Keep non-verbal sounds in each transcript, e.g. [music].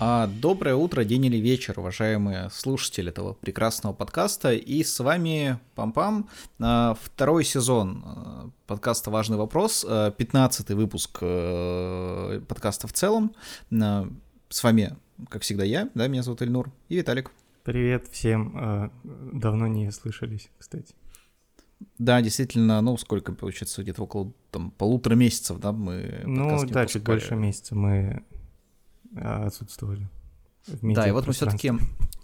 А, доброе утро, день или вечер, уважаемые слушатели этого прекрасного подкаста. И с вами Пам-Пам, а, второй сезон а, подкаста «Важный вопрос», 15 выпуск э, подкаста в целом. С вами, как всегда, я, да, меня зовут Эльнур, и Виталик. Привет всем, давно не слышались, кстати. Да, действительно, ну, сколько, получается, где-то около там, полутора месяцев, да, мы Ну, да, чуть больше месяца мы отсутствовали. Да, и вот мы все-таки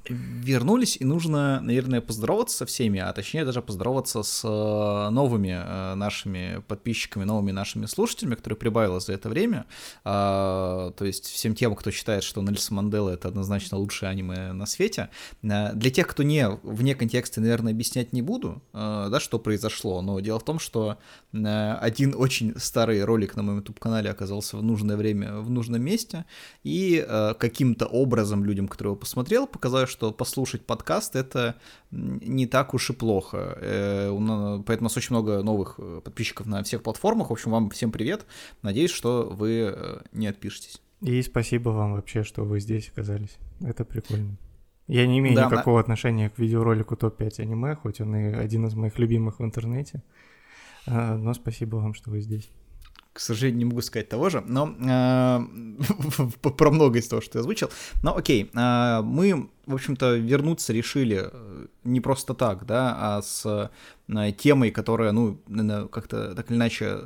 вернулись, и нужно, наверное, поздороваться со всеми, а точнее даже поздороваться с э, новыми э, нашими подписчиками, новыми нашими слушателями, которые прибавилось за это время. А, то есть всем тем, кто считает, что Нельсон Мандела — это однозначно лучшее аниме на свете. Э, для тех, кто не вне контекста, наверное, объяснять не буду, да, что произошло, но дело в том, что один очень старый ролик на моем YouTube-канале оказался в нужное время в нужном месте, и каким-то образом людям, которые его посмотрел, показалось, что послушать подкаст это не так уж и плохо. Э, поэтому у нас очень много новых э, подписчиков на всех платформах. В общем, вам всем привет. Надеюсь, что вы э, не отпишетесь. И спасибо вам вообще, что вы здесь оказались. Это прикольно. Я не имею да, никакого на... отношения к видеоролику топ-5 аниме, хоть он и один из моих любимых в интернете. Но спасибо вам, что вы здесь к сожалению, не могу сказать того же, но э, [laughs] про многое из того, что я озвучил. Но окей, э, мы, в общем-то, вернуться решили э, не просто так, да, а с Э, темой, которая, ну, как-то так или иначе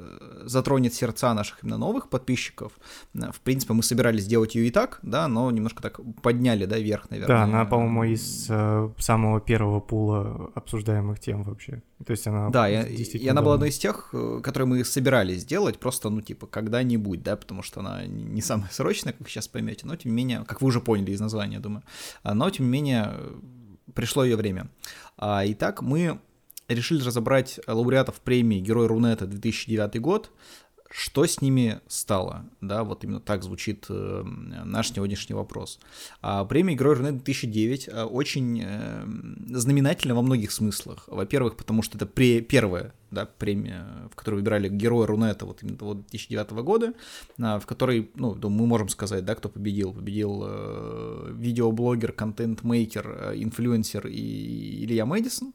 затронет сердца наших именно новых подписчиков. Э, в принципе, мы собирались сделать ее и так, да, но немножко так подняли, да, вверх, наверное. Да, она, по-моему, из э, самого первого пула обсуждаемых тем вообще. То есть она Да, и, и она была одной из тех, э, которые мы собирались сделать, просто, ну, типа, когда-нибудь, да, потому что она не самая срочная, как вы сейчас поймете, но, тем не менее, как вы уже поняли из названия, думаю, но, тем не менее, пришло ее время. А, итак, мы решили разобрать лауреатов премии Герой Рунета 2009 год, что с ними стало, да, вот именно так звучит э, наш сегодняшний вопрос. А премия Герой Рунета 2009 э, очень э, знаменательна во многих смыслах. Во-первых, потому что это пре- первая да, премия, в которой выбирали героя Рунета вот именно вот 2009 года, а, в которой, ну, мы можем сказать, да, кто победил. Победил э, видеоблогер, контент-мейкер, э, инфлюенсер и Илья Мэдисон.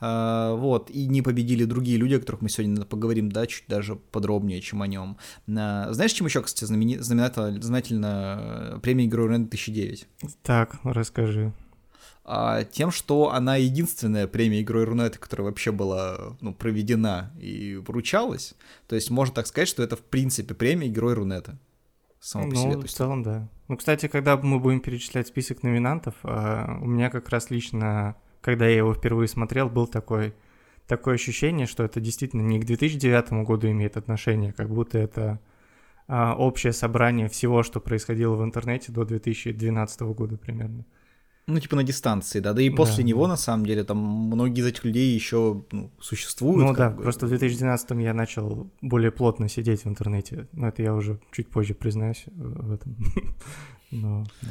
Э, вот, и не победили другие люди, о которых мы сегодня поговорим, да, чуть даже подробнее, чем о нем. Э, знаешь, чем еще, кстати, знаменательно, знаменательно премия Героя Рунета 2009? Так, расскажи а, тем, что она единственная премия Игрой Рунета, которая вообще была ну, проведена и вручалась. То есть можно так сказать, что это в принципе премия Герой Рунета. Само ну, по себе, в целом, да. Ну, кстати, когда мы будем перечислять список номинантов, а, у меня как раз лично, когда я его впервые смотрел, был такой, такое ощущение, что это действительно не к 2009 году имеет отношение, как будто это а, общее собрание всего, что происходило в интернете до 2012 года примерно. Ну, типа на дистанции, да. Да и после да, него, на самом деле, там многие из этих людей еще ну, существуют. Ну да, бы. просто в 2012 я начал более плотно сидеть в интернете. Но это я уже чуть позже признаюсь в этом. [laughs] Но, да.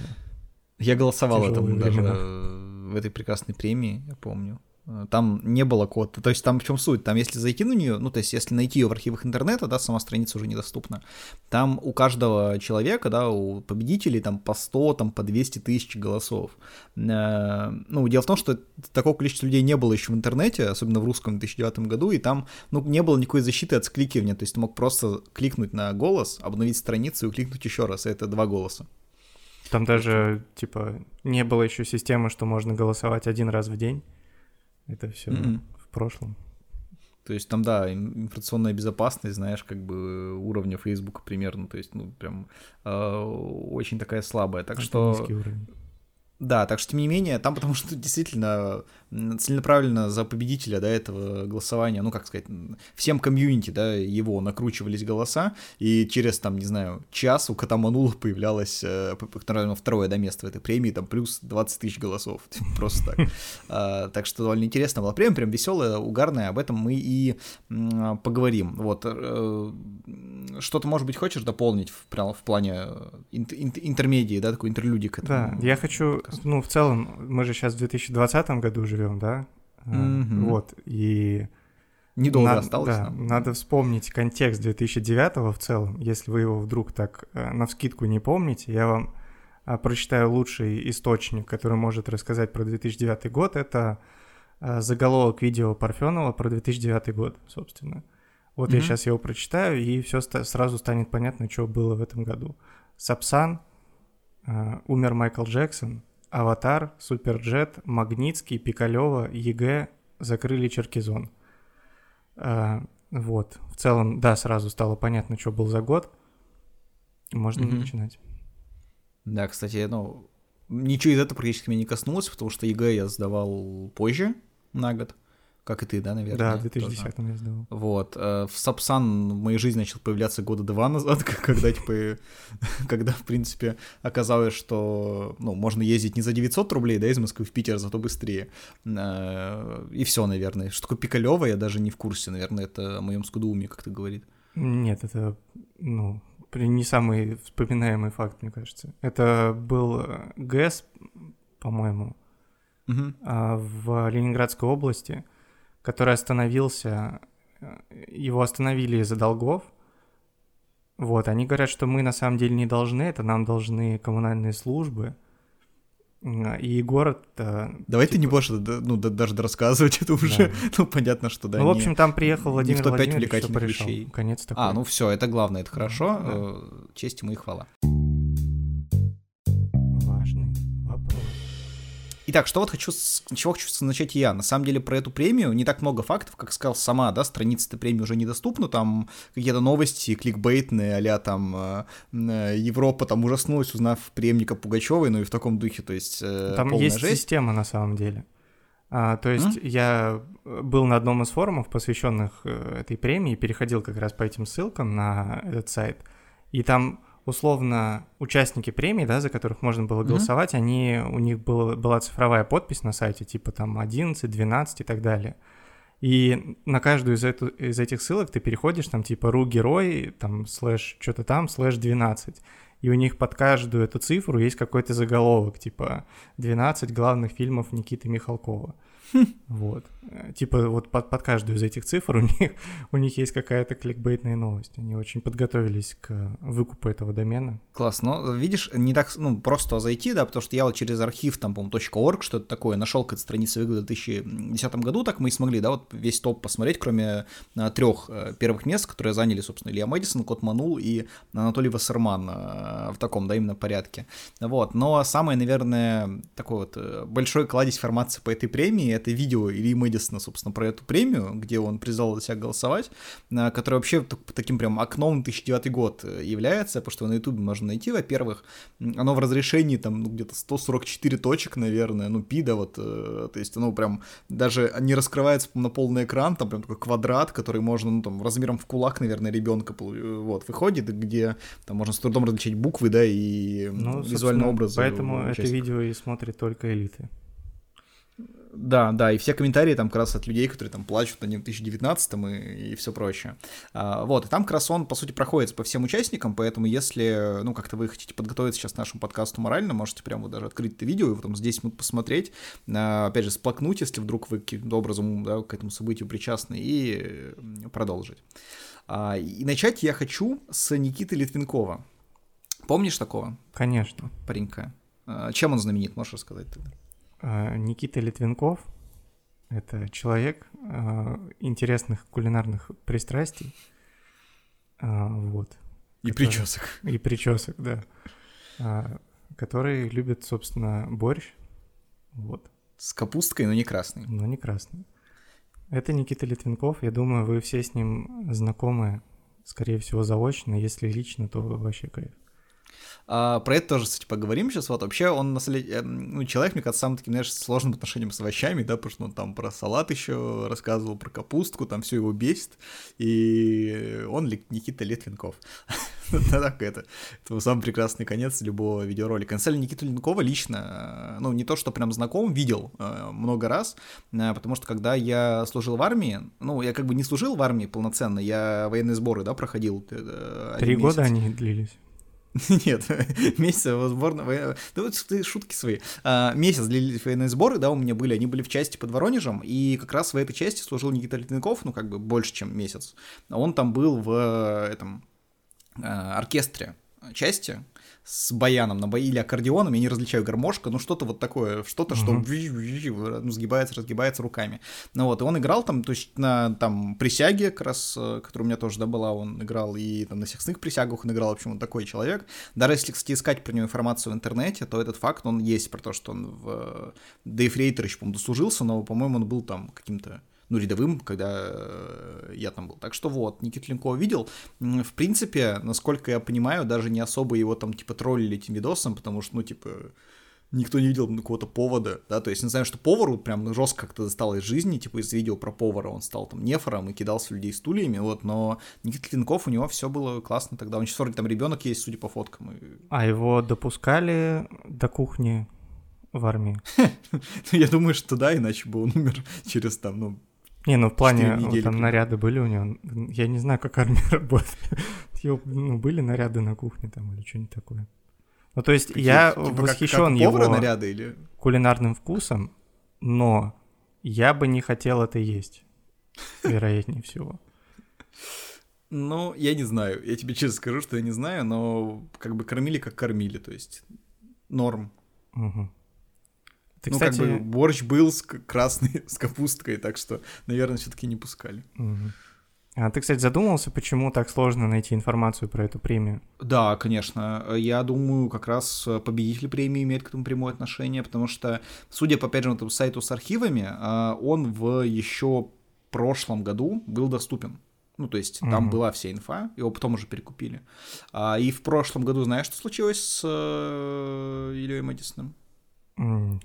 Я голосовал этому даже в этой прекрасной премии, я помню. Э, там не было кода. То есть там в чем суть? Там если зайти на нее, ну то есть если найти ее в архивах интернета, да, сама страница уже недоступна. Там у каждого человека, да, у победителей там по 100, там по 200 тысяч голосов. Э, ну, дело в том, что такого количества людей не было еще в интернете, особенно в русском 2009 году, и там, ну, не было никакой защиты от скликивания, то есть ты мог просто кликнуть на голос, обновить страницу и кликнуть еще раз, и это два голоса. Там даже, типа, не было еще системы, что можно голосовать один раз в день. Это все mm-hmm. в прошлом. То есть там, да, информационная безопасность, знаешь, как бы уровня Фейсбука примерно, то есть, ну, прям э, очень такая слабая. Так Это что... Низкий уровень. Да, так что, тем не менее, там потому что действительно целенаправленно за победителя, да, этого голосования, ну, как сказать, всем комьюнити, да, его накручивались голоса, и через, там, не знаю, час у Катаманула появлялось, э, наверное, второе, да, место в этой премии, там, плюс 20 тысяч голосов, [laughs] просто так. А, так что довольно интересно была премия, прям веселая, угарная, об этом мы и поговорим. Вот, э, что-то, может быть, хочешь дополнить в, плане э, интермедии, да, такой интерлюдии к этому? Да, я хочу, ну, в целом, мы же сейчас в 2020 году живем, да? Mm-hmm. Вот, и... Недолго надо, осталось да, нам. Надо вспомнить контекст 2009 в целом. Если вы его вдруг так э, на вскидку не помните, я вам а, прочитаю лучший источник, который может рассказать про 2009 год, это а, заголовок видео Парфенова про 2009 год, собственно. Вот mm-hmm. я сейчас его прочитаю, и все сразу станет понятно, что было в этом году. Сапсан, э, умер Майкл Джексон, Аватар, Суперджет, Магнитский, Пикалево, ЕГЭ, закрыли Черкизон. Э, вот, в целом, да, сразу стало понятно, что был за год. Можно mm-hmm. начинать. Да, кстати, ну, ничего из этого практически меня не коснулось, потому что ЕГЭ я сдавал позже на год. Как и ты, да, наверное? Да, в 2010 я сдавал. Вот. Э, в Сапсан в моей жизни начал появляться года два назад, [laughs] когда, типа, когда, в принципе, оказалось, что, ну, можно ездить не за 900 рублей, да, из Москвы в Питер, зато быстрее. Э, и все, наверное. Что такое Пикалево, я даже не в курсе, наверное, это о моем скудоуме как-то говорит. Нет, это, ну, не самый вспоминаемый факт, мне кажется. Это был э, ГЭС, по-моему, угу. в Ленинградской области — который остановился, э, его остановили из-за долгов. Вот, они говорят, что мы на самом деле не должны, это нам должны коммунальные службы. И город... Давай типа... ты не типа будешь ну, даже рассказывать [laughs] это уже. Да. ну, понятно, что да. Ну, в общем, там приехал Владимир Владимирович, порешал. вещей. Конец такой. А, ну все, это главное, это хорошо. Да. Э, честь ему и хвала. Итак, что вот хочу, с чего хочу начать я. На самом деле про эту премию не так много фактов, как сказал сама, да, страница этой премии уже недоступна, там какие-то новости кликбейтные, а там э, э, Европа там ужаснулась, узнав преемника Пугачевой, ну и в таком духе, то есть э, Там есть жесть. система на самом деле. А, то есть mm? я был на одном из форумов, посвященных этой премии, переходил как раз по этим ссылкам на этот сайт, и там условно участники премии, да, за которых можно было голосовать, mm-hmm. они, у них было, была цифровая подпись на сайте, типа там 11, 12 и так далее. И на каждую из, эту, из этих ссылок ты переходишь, там типа ру герой, там слэш что-то там, слэш 12. И у них под каждую эту цифру есть какой-то заголовок, типа 12 главных фильмов Никиты Михалкова. [laughs] Вот. Э, типа вот под, под каждую из этих цифр у [laughs] них, у них есть какая-то кликбейтная новость. Они очень подготовились к выкупу этого домена. Класс. Но видишь, не так, ну, просто зайти, да, потому что я вот через архив, там, по-моему, .org, что-то такое, нашел какую-то страницу в 2010 году, так мы и смогли, да, вот весь топ посмотреть, кроме а, трех а, первых мест, которые заняли, собственно, Илья Мэдисон, Кот Манул и Анатолий Вассерман а, в таком, да, именно порядке. Вот. Но самое, наверное, такой вот большой кладезь информации по этой премии это видео Ильи Мэдисона, собственно, про эту премию, где он призвал себя голосовать, а, которое вообще таким прям окном 2009 год э, является, потому что на ютубе можно найти, во-первых, оно в разрешении там ну, где-то 144 точек, наверное, ну, пида вот, э, то есть оно прям даже не раскрывается на полный экран, там прям такой квадрат, который можно, ну, там, размером в кулак, наверное, ребенка э, вот, выходит, где там можно с трудом различить буквы, да, и ну, визуальный образ. Поэтому это видео и смотрит только элиты. Да, да, и все комментарии там как раз от людей, которые там плачут на нем в 2019 и, и все прочее. А, вот, и там как раз он, по сути, проходит по всем участникам, поэтому если, ну, как-то вы хотите подготовиться сейчас к нашему подкасту морально, можете прямо вот даже открыть это видео и потом здесь минут посмотреть, а, опять же, сплакнуть, если вдруг вы каким-то образом да, к этому событию причастны, и продолжить. А, и начать я хочу с Никиты Литвинкова. Помнишь такого? Конечно. Паренька. А, чем он знаменит, можешь рассказать тогда? А, Никита Литвинков — это человек а, интересных кулинарных пристрастий. А, вот. И который... причесок. И причесок, да. Который любит, собственно, борщ. Вот. С капусткой, но не красный. Но не красный. Это Никита Литвинков. Я думаю, вы все с ним знакомы, скорее всего, заочно. Если лично, то вообще кайф. А, про это тоже, кстати, поговорим сейчас. Вот вообще он наслед... Э, ну, человек, мне кажется, самым таким, знаешь, сложным отношением с овощами, да, потому что он там про салат еще рассказывал, про капустку, там все его бесит. И он Никита Литвинков. [laughs] так это, это самый прекрасный конец любого видеоролика. На самом Никиту Линкова лично, э, ну, не то, что прям знаком, видел э, много раз, потому что когда я служил в армии, ну, я как бы не служил в армии полноценно, я военные сборы, да, проходил. Три года они длились. [laughs] Нет, [laughs] месяц возможно, да вот ты шутки свои. А, месяц длились военные сборы, да, у меня были, они были в части под Воронежем, и как раз в этой части служил Никита Литвинков, ну, как бы больше, чем месяц. Он там был в этом а, оркестре части с баяном на бо... или аккордеоном, я не различаю гармошка, ну что-то вот такое, что-то, что ну, сгибается, разгибается руками. Ну вот, и он играл там, то есть на там присяге, как раз, э, которая у меня тоже, да, была, он играл, и там на сексных присягах он играл, в общем, он такой человек. Даже если, кстати, искать про него информацию в интернете, то этот факт, он есть про то, что он в Дейв Рейтер еще, по-моему, дослужился, но, по-моему, он был там каким-то ну, рядовым, когда э, я там был. Так что вот, Никита Линкова видел. В принципе, насколько я понимаю, даже не особо его там, типа, троллили этим видосом, потому что, ну, типа, никто не видел какого-то повода, да, то есть не знаю, что повару прям жестко как-то досталось жизни, типа из видео про повара он стал там нефором и кидался людей стульями, вот, но Никита Клинков, у него все было классно тогда, он сейчас вроде там ребенок есть, судя по фоткам. И... А его допускали до кухни в армии? [laughs] Я думаю, что да, иначе бы он умер [laughs] через там, ну, не, ну в плане, вот, там наряды были у него. Я не знаю, как армия [laughs] работает. ну, были наряды на кухне там или что-нибудь такое. Ну, то есть Какие, я типа, восхищен его наряды, или... кулинарным вкусом, но я бы не хотел это есть, вероятнее всего. Ну, я не знаю. Я тебе честно скажу, что я не знаю, но как бы кормили, как кормили, то есть норм. Угу. Ты, ну, кстати... как бы борщ был с красной, [laughs] с капусткой, так что, наверное, все таки не пускали. Угу. А ты, кстати, задумался, почему так сложно найти информацию про эту премию? Да, конечно. Я думаю, как раз победитель премии имеет к этому прямое отношение, потому что, судя по, опять же, этому сайту с архивами, а, он в еще прошлом году был доступен. Ну, то есть там mm-hmm. была вся инфа, его потом уже перекупили. А, и в прошлом году, знаешь, что случилось с э, Ильей Мэдисоном?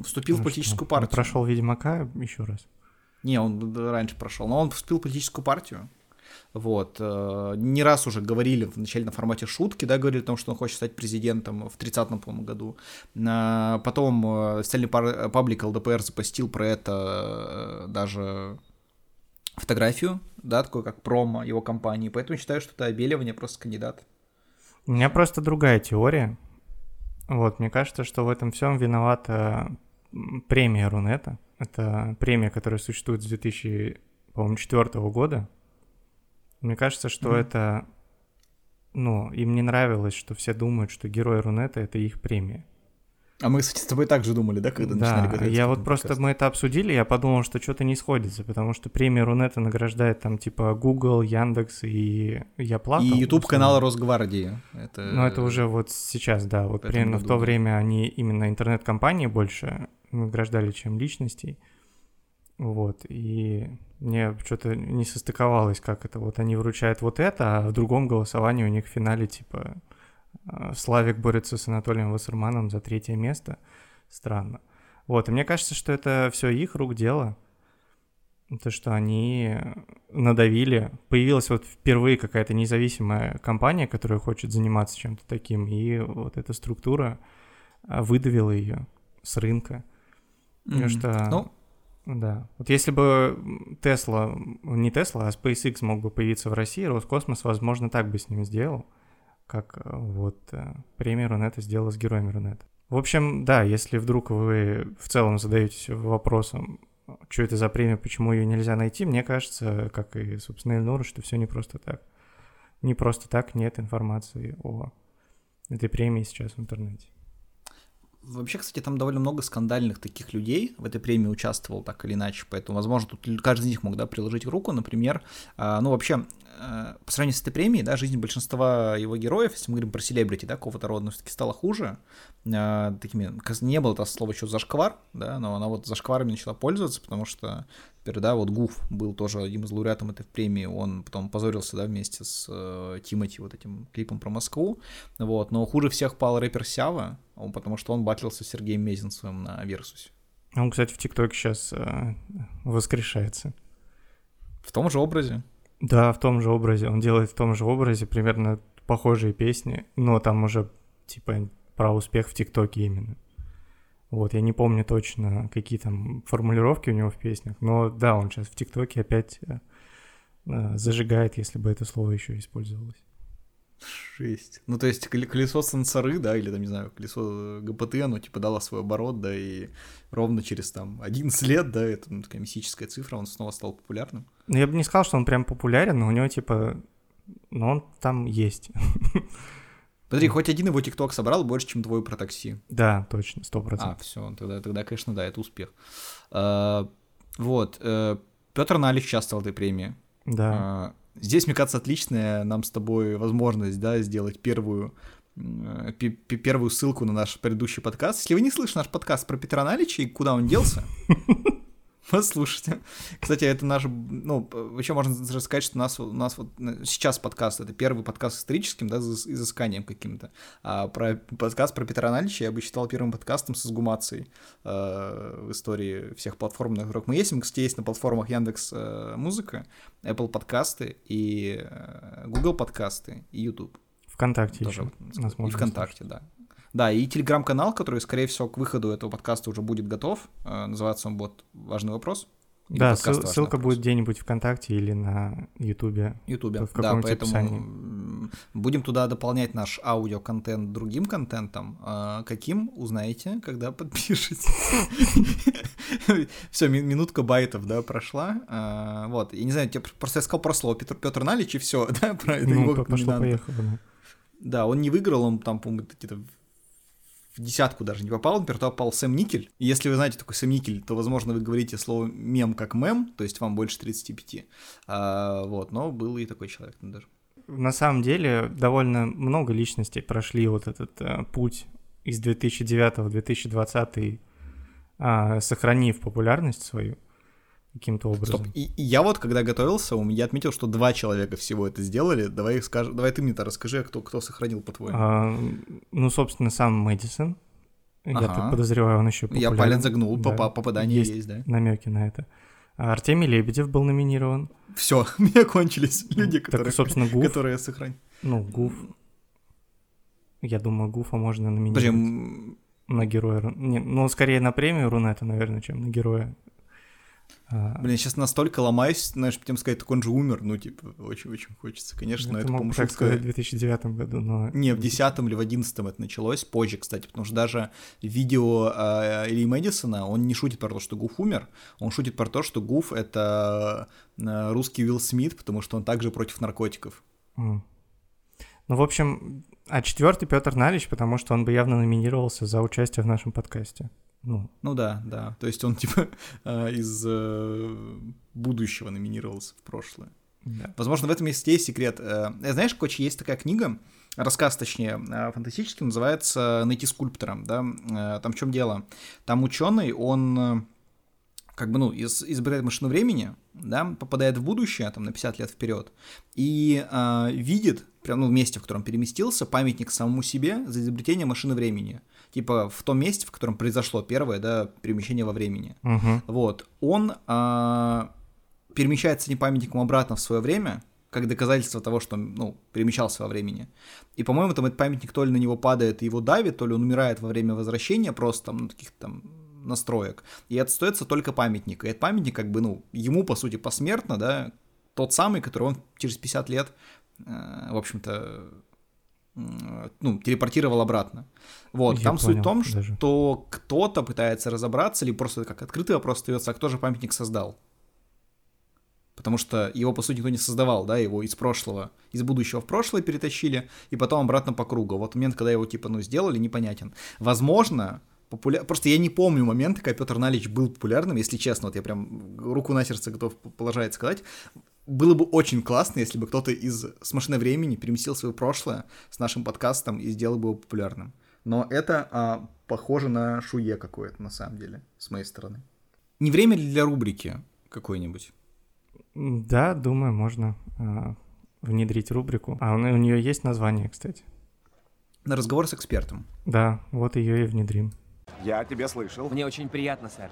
Вступил в политическую партию. Он прошел Ведьмака еще раз. Не, он раньше прошел, но он вступил в политическую партию. Вот. Э, не раз уже говорили вначале на формате шутки, да, говорили о том, что он хочет стать президентом в 30-м, по-моему, году. Потом э, официальный паблик ЛДПР запостил про это э, даже фотографию, да, такой как промо его компании, поэтому считаю, что это обеливание просто кандидат. У меня просто другая теория. Вот, мне кажется, что в этом всем виновата премия Рунета. Это премия, которая существует с 2004 года. Мне кажется, что mm-hmm. это... Ну, им не нравилось, что все думают, что герой Рунета — это их премия. А мы, кстати, с тобой также думали, да, когда да, начинали готовиться? я вот просто, мы это обсудили, я подумал, что что-то не сходится, потому что премия Рунета награждает там типа Google, Яндекс и я плакал. И YouTube канал Росгвардии. Это... Ну это уже вот сейчас, да, вот примерно в то время они именно интернет-компании больше награждали, чем личностей. Вот, и мне что-то не состыковалось, как это. Вот они вручают вот это, а в другом голосовании у них в финале типа Славик борется с Анатолием Вассерманом за третье место. Странно. Вот, и мне кажется, что это все их рук дело. То, что они надавили. Появилась вот впервые какая-то независимая компания, которая хочет заниматься чем-то таким, и вот эта структура а, выдавила ее с рынка. Потому mm-hmm. что... Ну, да. Вот если бы Тесла, не Тесла, а SpaceX мог бы появиться в России, Роскосмос, возможно, так бы с ним сделал как э, вот э, премия Рунета сделала с героями Рунета. В общем, да, если вдруг вы в целом задаетесь вопросом, что это за премия, почему ее нельзя найти, мне кажется, как и, собственно, Эльнуру, что все не просто так. Не просто так нет информации о этой премии сейчас в интернете. Вообще, кстати, там довольно много скандальных таких людей в этой премии участвовал так или иначе, поэтому, возможно, тут каждый из них мог, да, приложить руку, например, а, ну, вообще, по сравнению с этой премией, да, жизнь большинства его героев, если мы говорим про селебрити, да, какого-то рода, все-таки стала хуже. Э, такими, не было это слово еще зашквар, да, но она вот зашкварами начала пользоваться, потому что, теперь, да, вот Гуф был тоже одним из лауреатов этой премии, он потом позорился, да, вместе с э, Тимати вот этим клипом про Москву, вот, но хуже всех пал рэпер Сява, он, потому что он батлился с Сергеем Мезенцевым на Версусе. Он, кстати, в ТикТоке сейчас э, воскрешается. В том же образе. Да, в том же образе. Он делает в том же образе примерно похожие песни, но там уже типа про успех в ТикТоке именно. Вот, я не помню точно, какие там формулировки у него в песнях, но да, он сейчас в ТикТоке опять э, э зажигает, если бы это слово еще использовалось. Жесть. Ну, то есть колесо сенсоры, да, или там, не знаю, колесо ГПТ, оно типа дало свой оборот, да, и ровно через там 11 лет, да, это ну, такая мистическая цифра, он снова стал популярным. Ну, я бы не сказал, что он прям популярен, но у него типа, ну, он там есть. [laughs] Подожди, хоть один его ТикТок собрал больше, чем твой про такси. Да, точно, сто А, процентов. все, тогда, тогда, конечно, да, это успех. А, вот, Петр Налич участвовал в этой премии. Да. А, Здесь, мне кажется, отличная нам с тобой возможность, да, сделать первую пе- первую ссылку на наш предыдущий подкаст. Если вы не слышали наш подкаст про Петра Налича и куда он делся, [laughs] [laughs] послушайте. Кстати, это наш, ну, вообще можно даже сказать, что у нас, у нас вот э, сейчас подкаст, это первый подкаст с историческим, да, с изысканием каким-то. А про подкаст про Петра Налича я бы считал первым подкастом с изгумацией э, в истории всех платформ, на которых мы есть. Мы, кстати, есть на платформах Яндекс э, Музыка, Apple подкасты и э, Google подкасты и YouTube. ВКонтакте Тоже, еще. вот, нас и ВКонтакте, да. Да, и телеграм-канал, который, скорее всего, к выходу этого подкаста уже будет готов. Э, называется он будет «Важный вопрос». Или Да, ссыл- «Важный ссылка вопрос». будет где-нибудь ВКонтакте или на Ютубе. Ютубе. Да, поэтому описании. будем туда дополнять наш аудиоконтент другим контентом. А каким, узнаете, когда подпишетесь. Все, минутка байтов, да, прошла. А, Вот, я не знаю, тебе просто я сказал про слово Петр, Налич и все, [laughs] да, про Ну, его пошло-поехало, да. Да, он не выиграл, он там, по-моему, где-то в десятку даже не попал, например, туда попал Сэм Никель. И если вы знаете такой Сэм Никель, то, возможно, вы говорите слово мем как мем, то есть вам больше 35. А, вот, но был и такой человек там даже. На самом деле довольно много личностей прошли вот этот э, путь из 2009 в 2020, а, сохранив популярность свою каким-то образом. Стоп, и, и я вот, когда готовился, я отметил, что два человека всего это сделали. Давай их скажем, давай ты мне то расскажи, а кто, кто сохранил, по-твоему. А, ну, собственно, сам Мэдисон. Я Ага. так подозреваю, он еще я палец загнул, попа- попадание Есть. есть, да. намеки на это. А Артемий Лебедев был номинирован. Все, [laughs] у меня кончились люди, Так, которые, собственно, Гуф. которые сохранили. Ну, Гуф. Я думаю, Гуфа можно Подожди, номинировать м, на героя. Не, ну, скорее на премию Рунета, наверное, чем на героя. А, блин, сейчас настолько ломаюсь, знаешь, тем сказать, так он же умер, ну, типа, очень-очень хочется, конечно, но это по-моему, так сказать в 2009 году, но... Не, в 10 или в 11 это началось, позже, кстати, потому что даже видео э, Ильи Мэдисона, он не шутит про то, что Гуф умер, он шутит про то, что Гуф — это э, русский Уилл Смит, потому что он также против наркотиков. Ну, в общем, а четвертый Петр Налич, потому что он бы явно номинировался за участие в нашем подкасте. Ну, Ну да, да, то есть он [laughs] типа э, из э, будущего номинировался в прошлое. да. Возможно, в этом есть, есть секрет. Э, Знаешь, Коч, есть такая книга, рассказ, точнее, фантастический, называется «Найти скульптора». Да? Там в чем дело? Там ученый, он как бы, ну, из, изобретает машину времени, да, попадает в будущее, там, на 50 лет вперед, и э, видит, прям, ну, в месте, в котором переместился, памятник самому себе за изобретение машины времени. Типа в том месте, в котором произошло первое, да, перемещение во времени. Мгм. Вот, он а, перемещается не памятником обратно в свое время, как доказательство того, что он, ну, перемещался во времени. И, по-моему, там этот памятник то ли на него падает и его давит, то ли он умирает во время возвращения просто там, ну, таких там настроек. И отстается только памятник. И этот памятник, как бы, ну, ему, по сути, посмертно, да, тот самый, который он через 50 лет, в общем-то, ну, телепортировал обратно. Вот, Я там суть в понял том, даже. что кто-то пытается разобраться, или просто как открытый вопрос остается, а кто же памятник создал? Потому что его, по сути, никто не создавал, да, его из прошлого, из будущего в прошлое перетащили, и потом обратно по кругу. Вот момент, когда его, типа, ну, сделали, непонятен. Возможно, популя... просто я не помню момента, когда Петр Налич был популярным, если честно, вот я прям руку на сердце готов положить сказать. Было бы очень классно, если бы кто-то из с машины времени переместил свое прошлое с нашим подкастом и сделал бы его популярным. Но это а, похоже на шуе какое-то, на самом деле, с моей стороны. Не время ли для рубрики какой-нибудь? Да, думаю, можно а, внедрить рубрику. А у, у нее есть название, кстати. На разговор с экспертом. Да, вот ее и внедрим. Я тебя слышал. Мне очень приятно, сэр.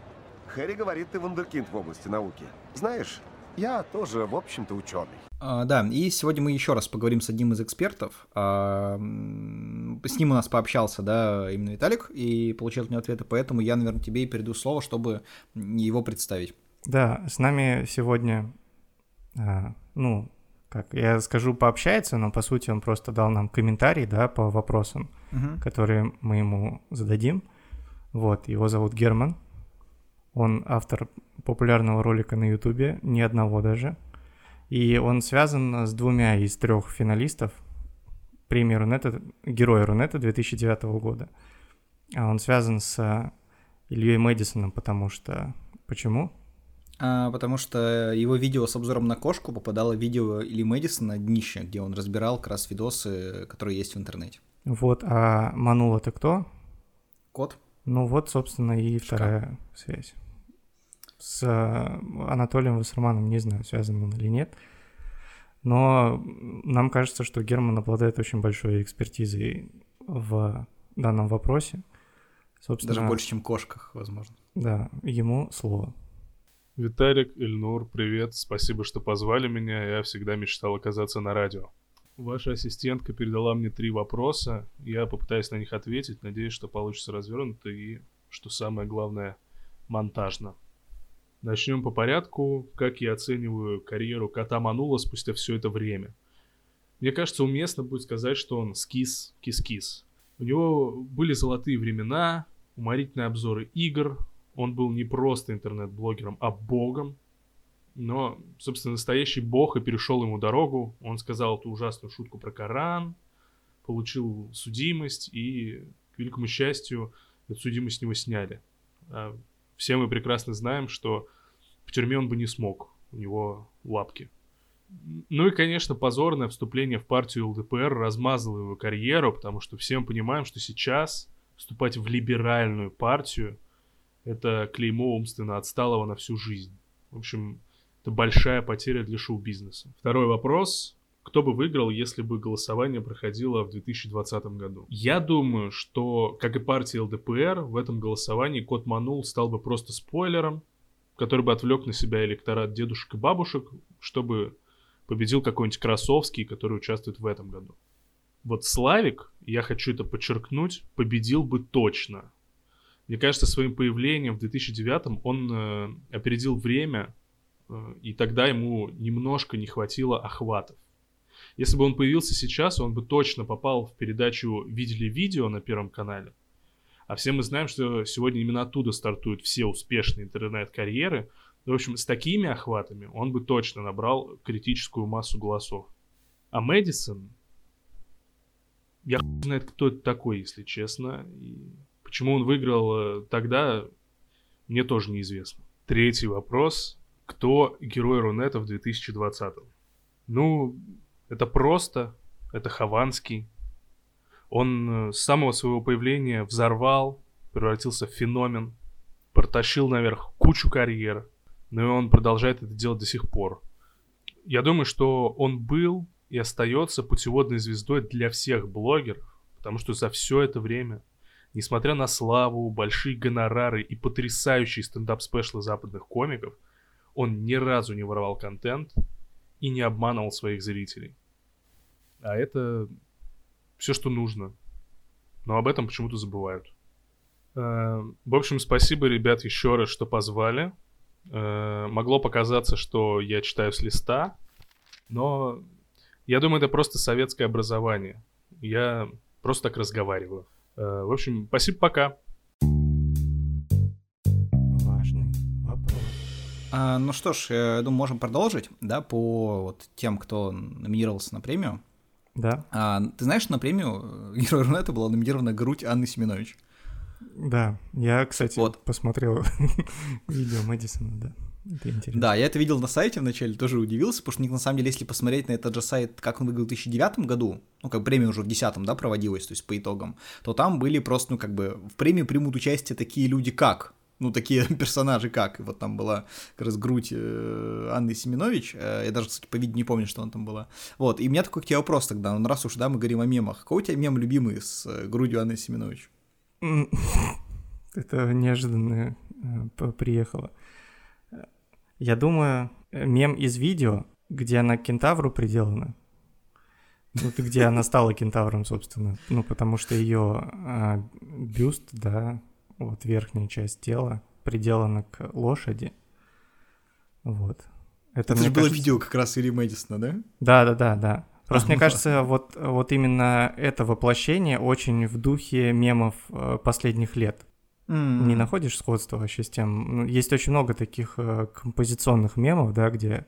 Хэри говорит, ты вундеркинд в области науки. Знаешь, я тоже, в общем-то, ученый. А, да, и сегодня мы еще раз поговорим с одним из экспертов. А, с ним у нас пообщался, да, именно Виталик, и получил от него ответы, поэтому я, наверное, тебе и перейду слово, чтобы его представить. Да, с нами сегодня, а, ну, как я скажу, пообщается, но по сути он просто дал нам комментарий, да, по вопросам, Мгм. которые мы ему зададим. Вот, его зовут Герман. Он автор популярного ролика на Ютубе, ни одного даже. И он связан с двумя из трех финалистов премии Рунета, герой Рунета 2009 года. А он связан с Ильей Мэдисоном, потому что... Почему? А, потому что его видео с обзором на кошку попадало в видео Ильи Мэдисона «Днище», где он разбирал как раз видосы, которые есть в интернете. Вот, а Манул это кто? Кот. Ну вот, собственно, и вторая Шкаф. связь. С Анатолием Вассерманом не знаю, связан он или нет. Но нам кажется, что Герман обладает очень большой экспертизой в данном вопросе. Собственно, Даже больше, чем в кошках, возможно. Да, ему слово. Виталик, Ильнур, привет. Спасибо, что позвали меня. Я всегда мечтал оказаться на радио. Ваша ассистентка передала мне три вопроса. Я попытаюсь на них ответить. Надеюсь, что получится развернуто и, что самое главное, монтажно. Начнем по порядку. Как я оцениваю карьеру кота Манула спустя все это время? Мне кажется, уместно будет сказать, что он скис, кис-кис. У него были золотые времена, уморительные обзоры игр. Он был не просто интернет-блогером, а богом. Но, собственно, настоящий бог и перешел ему дорогу. Он сказал эту ужасную шутку про Коран, получил судимость и, к великому счастью, эту судимость с него сняли. А все мы прекрасно знаем, что в тюрьме он бы не смог, у него лапки. Ну и, конечно, позорное вступление в партию ЛДПР размазало его карьеру, потому что все мы понимаем, что сейчас вступать в либеральную партию – это клеймо умственно отсталого на всю жизнь. В общем, это большая потеря для шоу-бизнеса. Второй вопрос. Кто бы выиграл, если бы голосование проходило в 2020 году? Я думаю, что, как и партия ЛДПР, в этом голосовании Кот Манул стал бы просто спойлером, который бы отвлек на себя электорат дедушек и бабушек, чтобы победил какой-нибудь Красовский, который участвует в этом году. Вот Славик, я хочу это подчеркнуть, победил бы точно. Мне кажется, своим появлением в 2009 он э, опередил время, и тогда ему немножко не хватило охватов. Если бы он появился сейчас, он бы точно попал в передачу «Видели видео» на Первом канале. А все мы знаем, что сегодня именно оттуда стартуют все успешные интернет-карьеры. В общем, с такими охватами он бы точно набрал критическую массу голосов. А Мэдисон... Я хуй знает, кто это такой, если честно. И почему он выиграл э, тогда, мне тоже неизвестно. Третий вопрос. Кто герой Рунета в 2020? Ну, это просто, это Хованский. Он э, с самого своего появления взорвал, превратился в феномен, протащил наверх кучу карьер, но и он продолжает это делать до сих пор. Я думаю, что он был и остается путеводной звездой для всех блогеров, потому что за все это время, несмотря на славу, большие гонорары и потрясающие стендап-спешлы западных комиков, он ни разу не воровал контент и не обманывал своих зрителей. А это все, что нужно. Но об этом почему-то забывают. Э, в общем, спасибо, ребят, еще раз, что позвали. Э, могло показаться, что я читаю с листа, но я думаю, это просто советское образование. Я просто так разговариваю. Э, в общем, спасибо, пока. Ну что ж, я думаю, можем продолжить, да, по вот тем, кто номинировался на премию. Да. А, ты знаешь, на премию Герой Рунета была номинирована грудь Анны Семенович. Да, я, кстати, вот. посмотрел [laughs] видео Мэдисона, да. Это интересно. Да, я это видел на сайте вначале, тоже удивился, потому что на самом деле, если посмотреть на этот же сайт, как он выглядел в 2009 году, ну, как премия уже в 2010 да, проводилась, то есть по итогам, то там были просто, ну, как бы, в премию примут участие такие люди, как ну, такие [laughs] персонажи как. Вот там была как раз грудь э, Анны Семенович. Э, я даже, кстати, по виду не помню, что она там была. Вот, и у меня такой к тебе вопрос тогда. Ну, раз уж, да, мы говорим о мемах. Какой у тебя мем любимый с э, грудью Анны Семенович? [laughs] Это неожиданно приехало. Я думаю, мем из видео, где она к кентавру приделана, вот где она стала кентавром, собственно. Ну, потому что ее а, бюст, да, вот верхняя часть тела приделана к лошади. Вот. Это, Это же было видео как раз Ильи Мэдисона, да? Да, да, да, да. Просто мне кажется, вот, вот именно это воплощение очень в духе мемов э, последних лет. Mm. Не находишь сходства вообще с тем? Ну, есть очень много таких э, композиционных мемов, да, где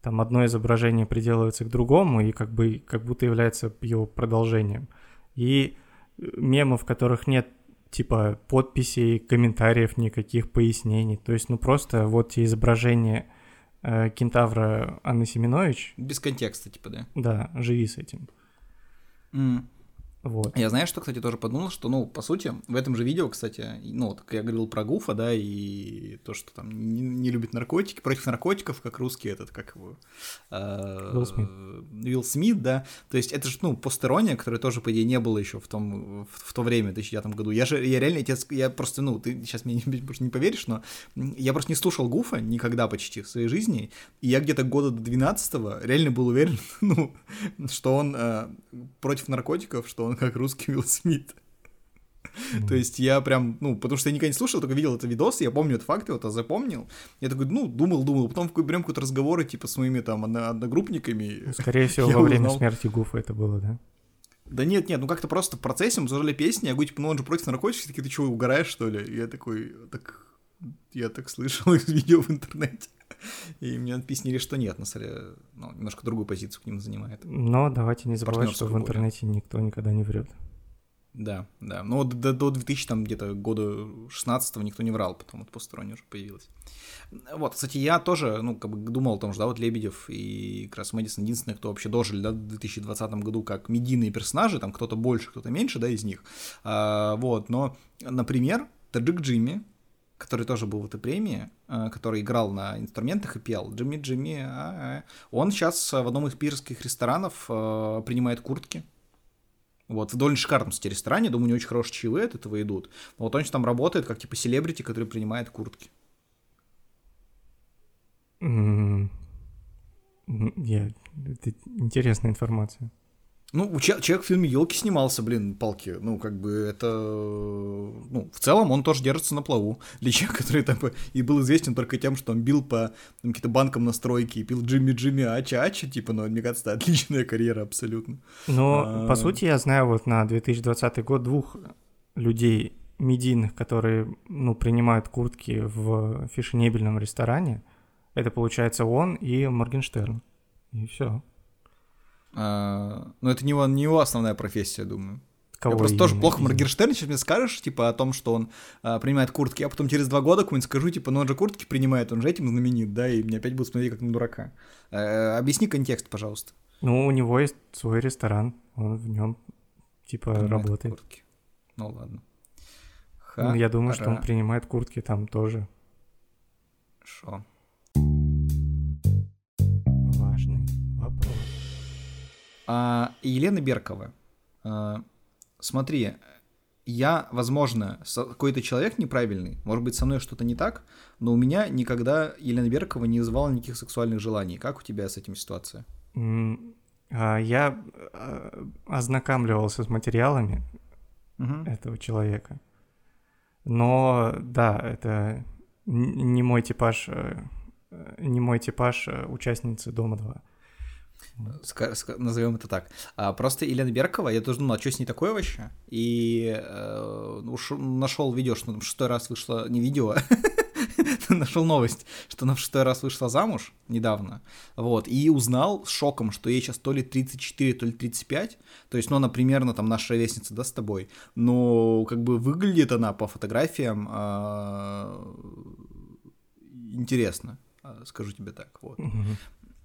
там одно изображение приделывается к другому и как бы как будто является его продолжением. И э, мемов, в которых нет типа подписей, комментариев, никаких пояснений. То есть, ну просто вот те изображения э, кентавра Анны Семенович. Без контекста, типа, да? Да, живи с этим. Mm. Вот. Я знаю, что, кстати, тоже подумал, что, ну, по сути, в этом же видео, кстати, ну, вот, я говорил про Гуфа, да, и то, что там не, не любит наркотики, против наркотиков, как русский этот, как его... Э, Уилл Смит. Вилл Смит, да, то есть это же, ну, постерония, которой тоже, по идее, не было еще в том, в, в то время, в 2009 году. Я же, я реально, я, я просто, ну, ты сейчас мне [laughs] не, не поверишь, но я просто не слушал Гуфа никогда почти в своей жизни, и я где-то года до 12 реально был уверен, [laughs] ну, что он э, против наркотиков, что он он как русский Уилл Смит. Mm. То есть я прям, ну, потому что я никогда не слушал, только видел это видос, я помню этот факт, вот, а запомнил. Я такой, ну, думал, думал, потом прям какой-то разговоры, типа, с моими там одногруппниками. Ну, скорее всего, [laughs] во время узнал... смерти Гуфа это было, да? Да нет, нет, ну как-то просто в процессе мы зажали песни, я говорю, типа, ну он же против наркотиков, такие, ты что, угораешь, что ли? И я такой, так, я так слышал [laughs] их видео в интернете. И мне объяснили, что нет, на деле, ну, немножко другую позицию к ним занимает. Но давайте не забывать, что в интернете более. никто никогда не врет. Да, да. Но до, до 2000 там где-то года 16 никто не врал, потом вот посторонний уже появилось. Вот, кстати, я тоже, ну, как бы думал о том, что, да, вот Лебедев и как раз Мэдисон единственные, кто вообще дожили, да, в 2020 году как медийные персонажи, там кто-то больше, кто-то меньше, да, из них. А, вот, но, например, Таджик Джимми, который тоже был в этой премии, э, который играл на инструментах и пел. Джимми Джимми. А-а-а. Он сейчас в одном из пирских ресторанов э, принимает куртки. Вот, в довольно шикарном, кстати, ресторане, думаю, не очень хорошие чаевые от этого идут. вот он там работает как, типа, селебрити, который принимает куртки. Yeah, это интересная информация. Ну, человек в фильме елки снимался, блин, палки. Ну, как бы это. Ну, в целом он тоже держится на плаву. Для человека, который там и был известен только тем, что он бил по каким-то банкам на стройке и пил Джимми Джимми Ача Ача, типа, ну, мне кажется, это [laughs] отличная карьера абсолютно. Но, а... по сути, я знаю вот на 2020 год двух людей медийных, которые, ну, принимают куртки в фешенебельном ресторане. Это, получается, он и Моргенштерн. И все. А, но это не его, не его основная профессия, думаю. Кого я просто тоже плохо? Моргенштерн, сейчас мне скажешь, типа, о том, что он а, принимает куртки, а потом через два года кому-нибудь скажу, типа, ну он же куртки принимает, он же этим знаменит, да, и меня опять будут смотреть как на дурака. А, объясни контекст, пожалуйста. Ну, у него есть свой ресторан, он в нем, типа, принимает работает. Куртки. Ну, ладно. Ха ну, я думаю, что он принимает куртки там тоже. Хорошо. А, Елена Беркова. А, смотри, я, возможно, какой-то человек неправильный, может быть, со мной что-то не так, но у меня никогда Елена Беркова не вызывала никаких сексуальных желаний. Как у тебя с этим ситуация? А, я ознакомливался с материалами угу. этого человека. Но да, это не мой типаж, э, не мой типаж э, участницы Дома 2 назовем это так. А, просто Елена Беркова, я тоже думал, а что с ней такое вообще? И э, нашел видео, что там шестой раз вышло, не видео, [laughs] нашел новость, что она в шестой раз вышла замуж недавно, вот, и узнал с шоком, что ей сейчас то ли 34, то ли 35, то есть, ну, она примерно там наша ровесница, да, с тобой, но как бы выглядит она по фотографиям э, интересно, а, скажу тебе так, вот.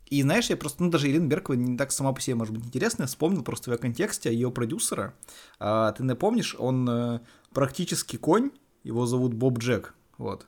И знаешь, я просто, ну даже Ирина Беркова не так сама по себе, может быть, интересная, я вспомнил просто в ее контексте ее продюсера. А, ты напомнишь, он а, практически конь, его зовут Боб Джек, вот.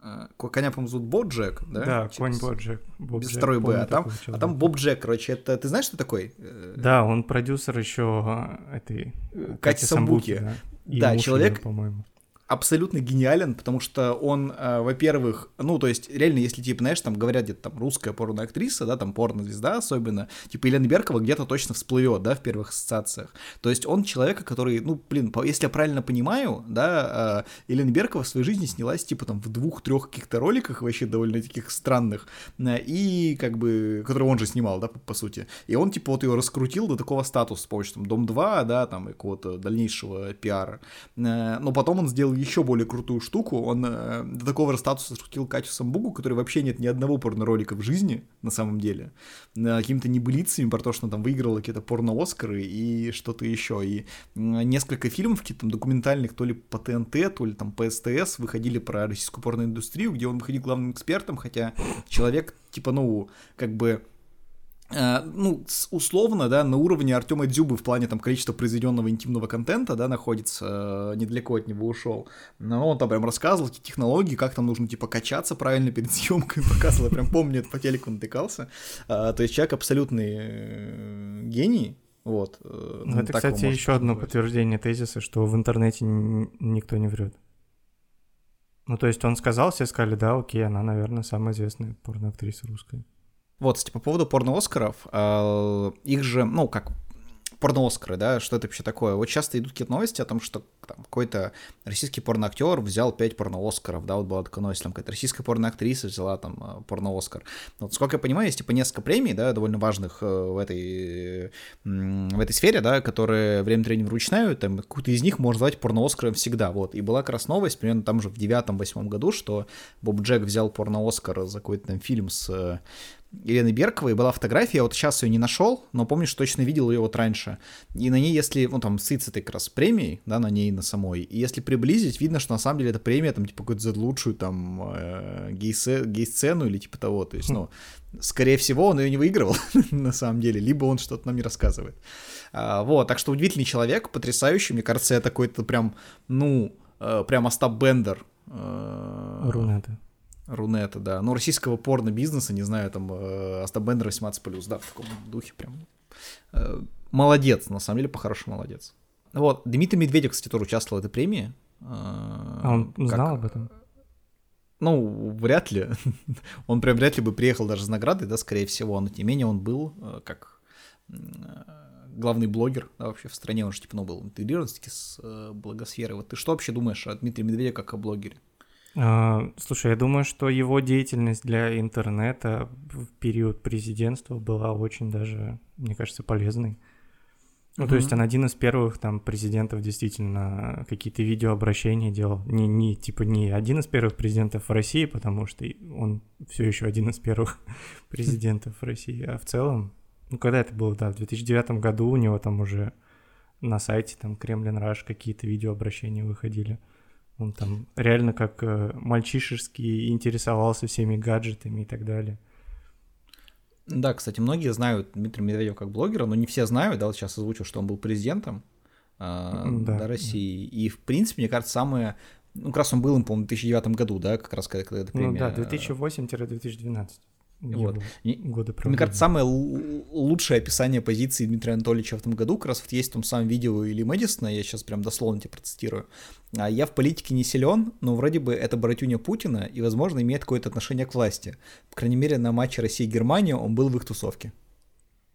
А, коня, по-моему, зовут Боб Джек, да? Да, Через... конь Боб Джек. Боб Без Джек, второй Б, а там, а там Боб Джек, короче, это, ты знаешь, что такой? Да, он продюсер еще этой... Кати, Кати Самбуки. Самбуки да, да человек, по-моему абсолютно гениален, потому что он, э, во-первых, ну, то есть, реально, если, типа, знаешь, там говорят где-то там русская порноактриса, да, там порнозвезда особенно, типа, Елена Беркова где-то точно всплывет, да, в первых ассоциациях. То есть, он человек, который, ну, блин, если я правильно понимаю, да, э, Елена Беркова в своей жизни снялась, типа, там, в двух-трех каких-то роликах вообще довольно таких странных, э, и, как бы, которые он же снимал, да, по, по сути. И он, типа, вот ее раскрутил до такого статуса с помощью, там, Дом-2, да, там, какого-то дальнейшего пиара. Э, но потом он сделал сделал еще более крутую штуку. Он э, до такого статуса шутил Катю Самбугу, который вообще нет ни одного порно-ролика в жизни, на самом деле. Э, какими-то небылицами про то, что он там выиграл какие-то порно-оскары и что-то еще. И э, несколько фильмов, какие-то там документальных, то ли по ТНТ, то ли там по СТС, выходили про российскую порноиндустрию, где он выходил главным экспертом, хотя человек, типа, ну, как бы ну, условно, да, на уровне Артема Дзюбы в плане там количества произведенного интимного контента, да, находится, э, недалеко от него ушел. Но он там прям рассказывал какие технологии, как там нужно, типа, качаться правильно перед [laughs] съемкой, показывал, я прям помню, это по телеку натыкался. А, то есть человек абсолютный э, гений, вот. Ну, это, кстати, еще одно подтверждение тезиса, что в интернете никто не врет. Ну, то есть он сказал, все сказали, да, окей, она, наверное, самая известная порноактриса русская. Вот, кстати, по поводу порно-Оскаров, э, их же, ну, как порно-Оскары, да, что это вообще такое? Вот часто идут какие-то новости о том, что там, какой-то российский порноактер взял 5 порно-Оскаров, да, вот была такая новость, там какая-то российская порноактриса взяла там э, порно-Оскар. Вот, сколько я понимаю, есть типа несколько премий, да, довольно важных э, в этой, в этой сфере, да, которые время от времени вручную, там, какую-то из них можно звать порно-Оскаром всегда, вот. И была как раз новость, примерно там же в девятом-восьмом году, что Боб Джек взял порно-Оскар за какой-то там фильм с Елены Берковой была фотография, я вот сейчас ее не нашел, но помню, что точно видел ее вот раньше. И на ней, если, ну там, СИЦ этой как раз премией, да, на ней на самой, и если приблизить, видно, что на самом деле эта премия, там, типа, какую-то за лучшую, там, э, гей-сцену или типа того, то есть, ну, скорее всего, он ее не выигрывал, [laughs] на самом деле, либо он что-то нам не рассказывает. А, вот, так что удивительный человек, потрясающий, мне кажется, я такой-то прям, ну, э, прям Остап Бендер. Э, Рунета. Рунета, да. Ну, российского порно-бизнеса, не знаю, там, э, Астабендер 18+, да, в таком духе прям. Э, молодец, на самом деле, по-хорошему молодец. Вот, Дмитрий Медведев, кстати, тоже участвовал в этой премии. Э, а он как... знал об этом? Ну, вряд ли. [laughs] он прям вряд ли бы приехал даже с наградой, да, скорее всего, но тем не менее он был э, как э, главный блогер да, вообще в стране, он же типа, ну, был интегрирован с э, благосферой. Вот ты что вообще думаешь о Дмитрии Медведеве как о блогере? А, слушай, я думаю, что его деятельность для интернета в период президентства была очень даже, мне кажется, полезной. Ну, mm-hmm. то есть он один из первых там президентов действительно какие-то видеообращения делал. Не, не, типа, не один из первых президентов в России, потому что он все еще один из первых [laughs] президентов в России, а в целом, ну, когда это было, да, в 2009 году у него там уже на сайте там Кремлин Раш какие-то видеообращения выходили. Он там реально как э, мальчишеский интересовался всеми гаджетами и так далее. Да, кстати, многие знают Дмитрия Медведева как блогера, но не все знают, да, вот сейчас озвучил, что он был президентом э, да, до России. Да. И, в принципе, мне кажется, самое... Ну, как раз он был им, по-моему, в 2009 году, да, как раз когда, когда премия... Ну да, 2008-2012. Вот. Годы Мне кажется, самое лучшее описание позиции Дмитрия Анатольевича в этом году как раз вот есть в том самом видео или Мэдисона, я сейчас прям дословно тебе процитирую. «А «Я в политике не силен, но вроде бы это братюня Путина и, возможно, имеет какое-то отношение к власти. По крайней мере, на матче России-Германия он был в их тусовке».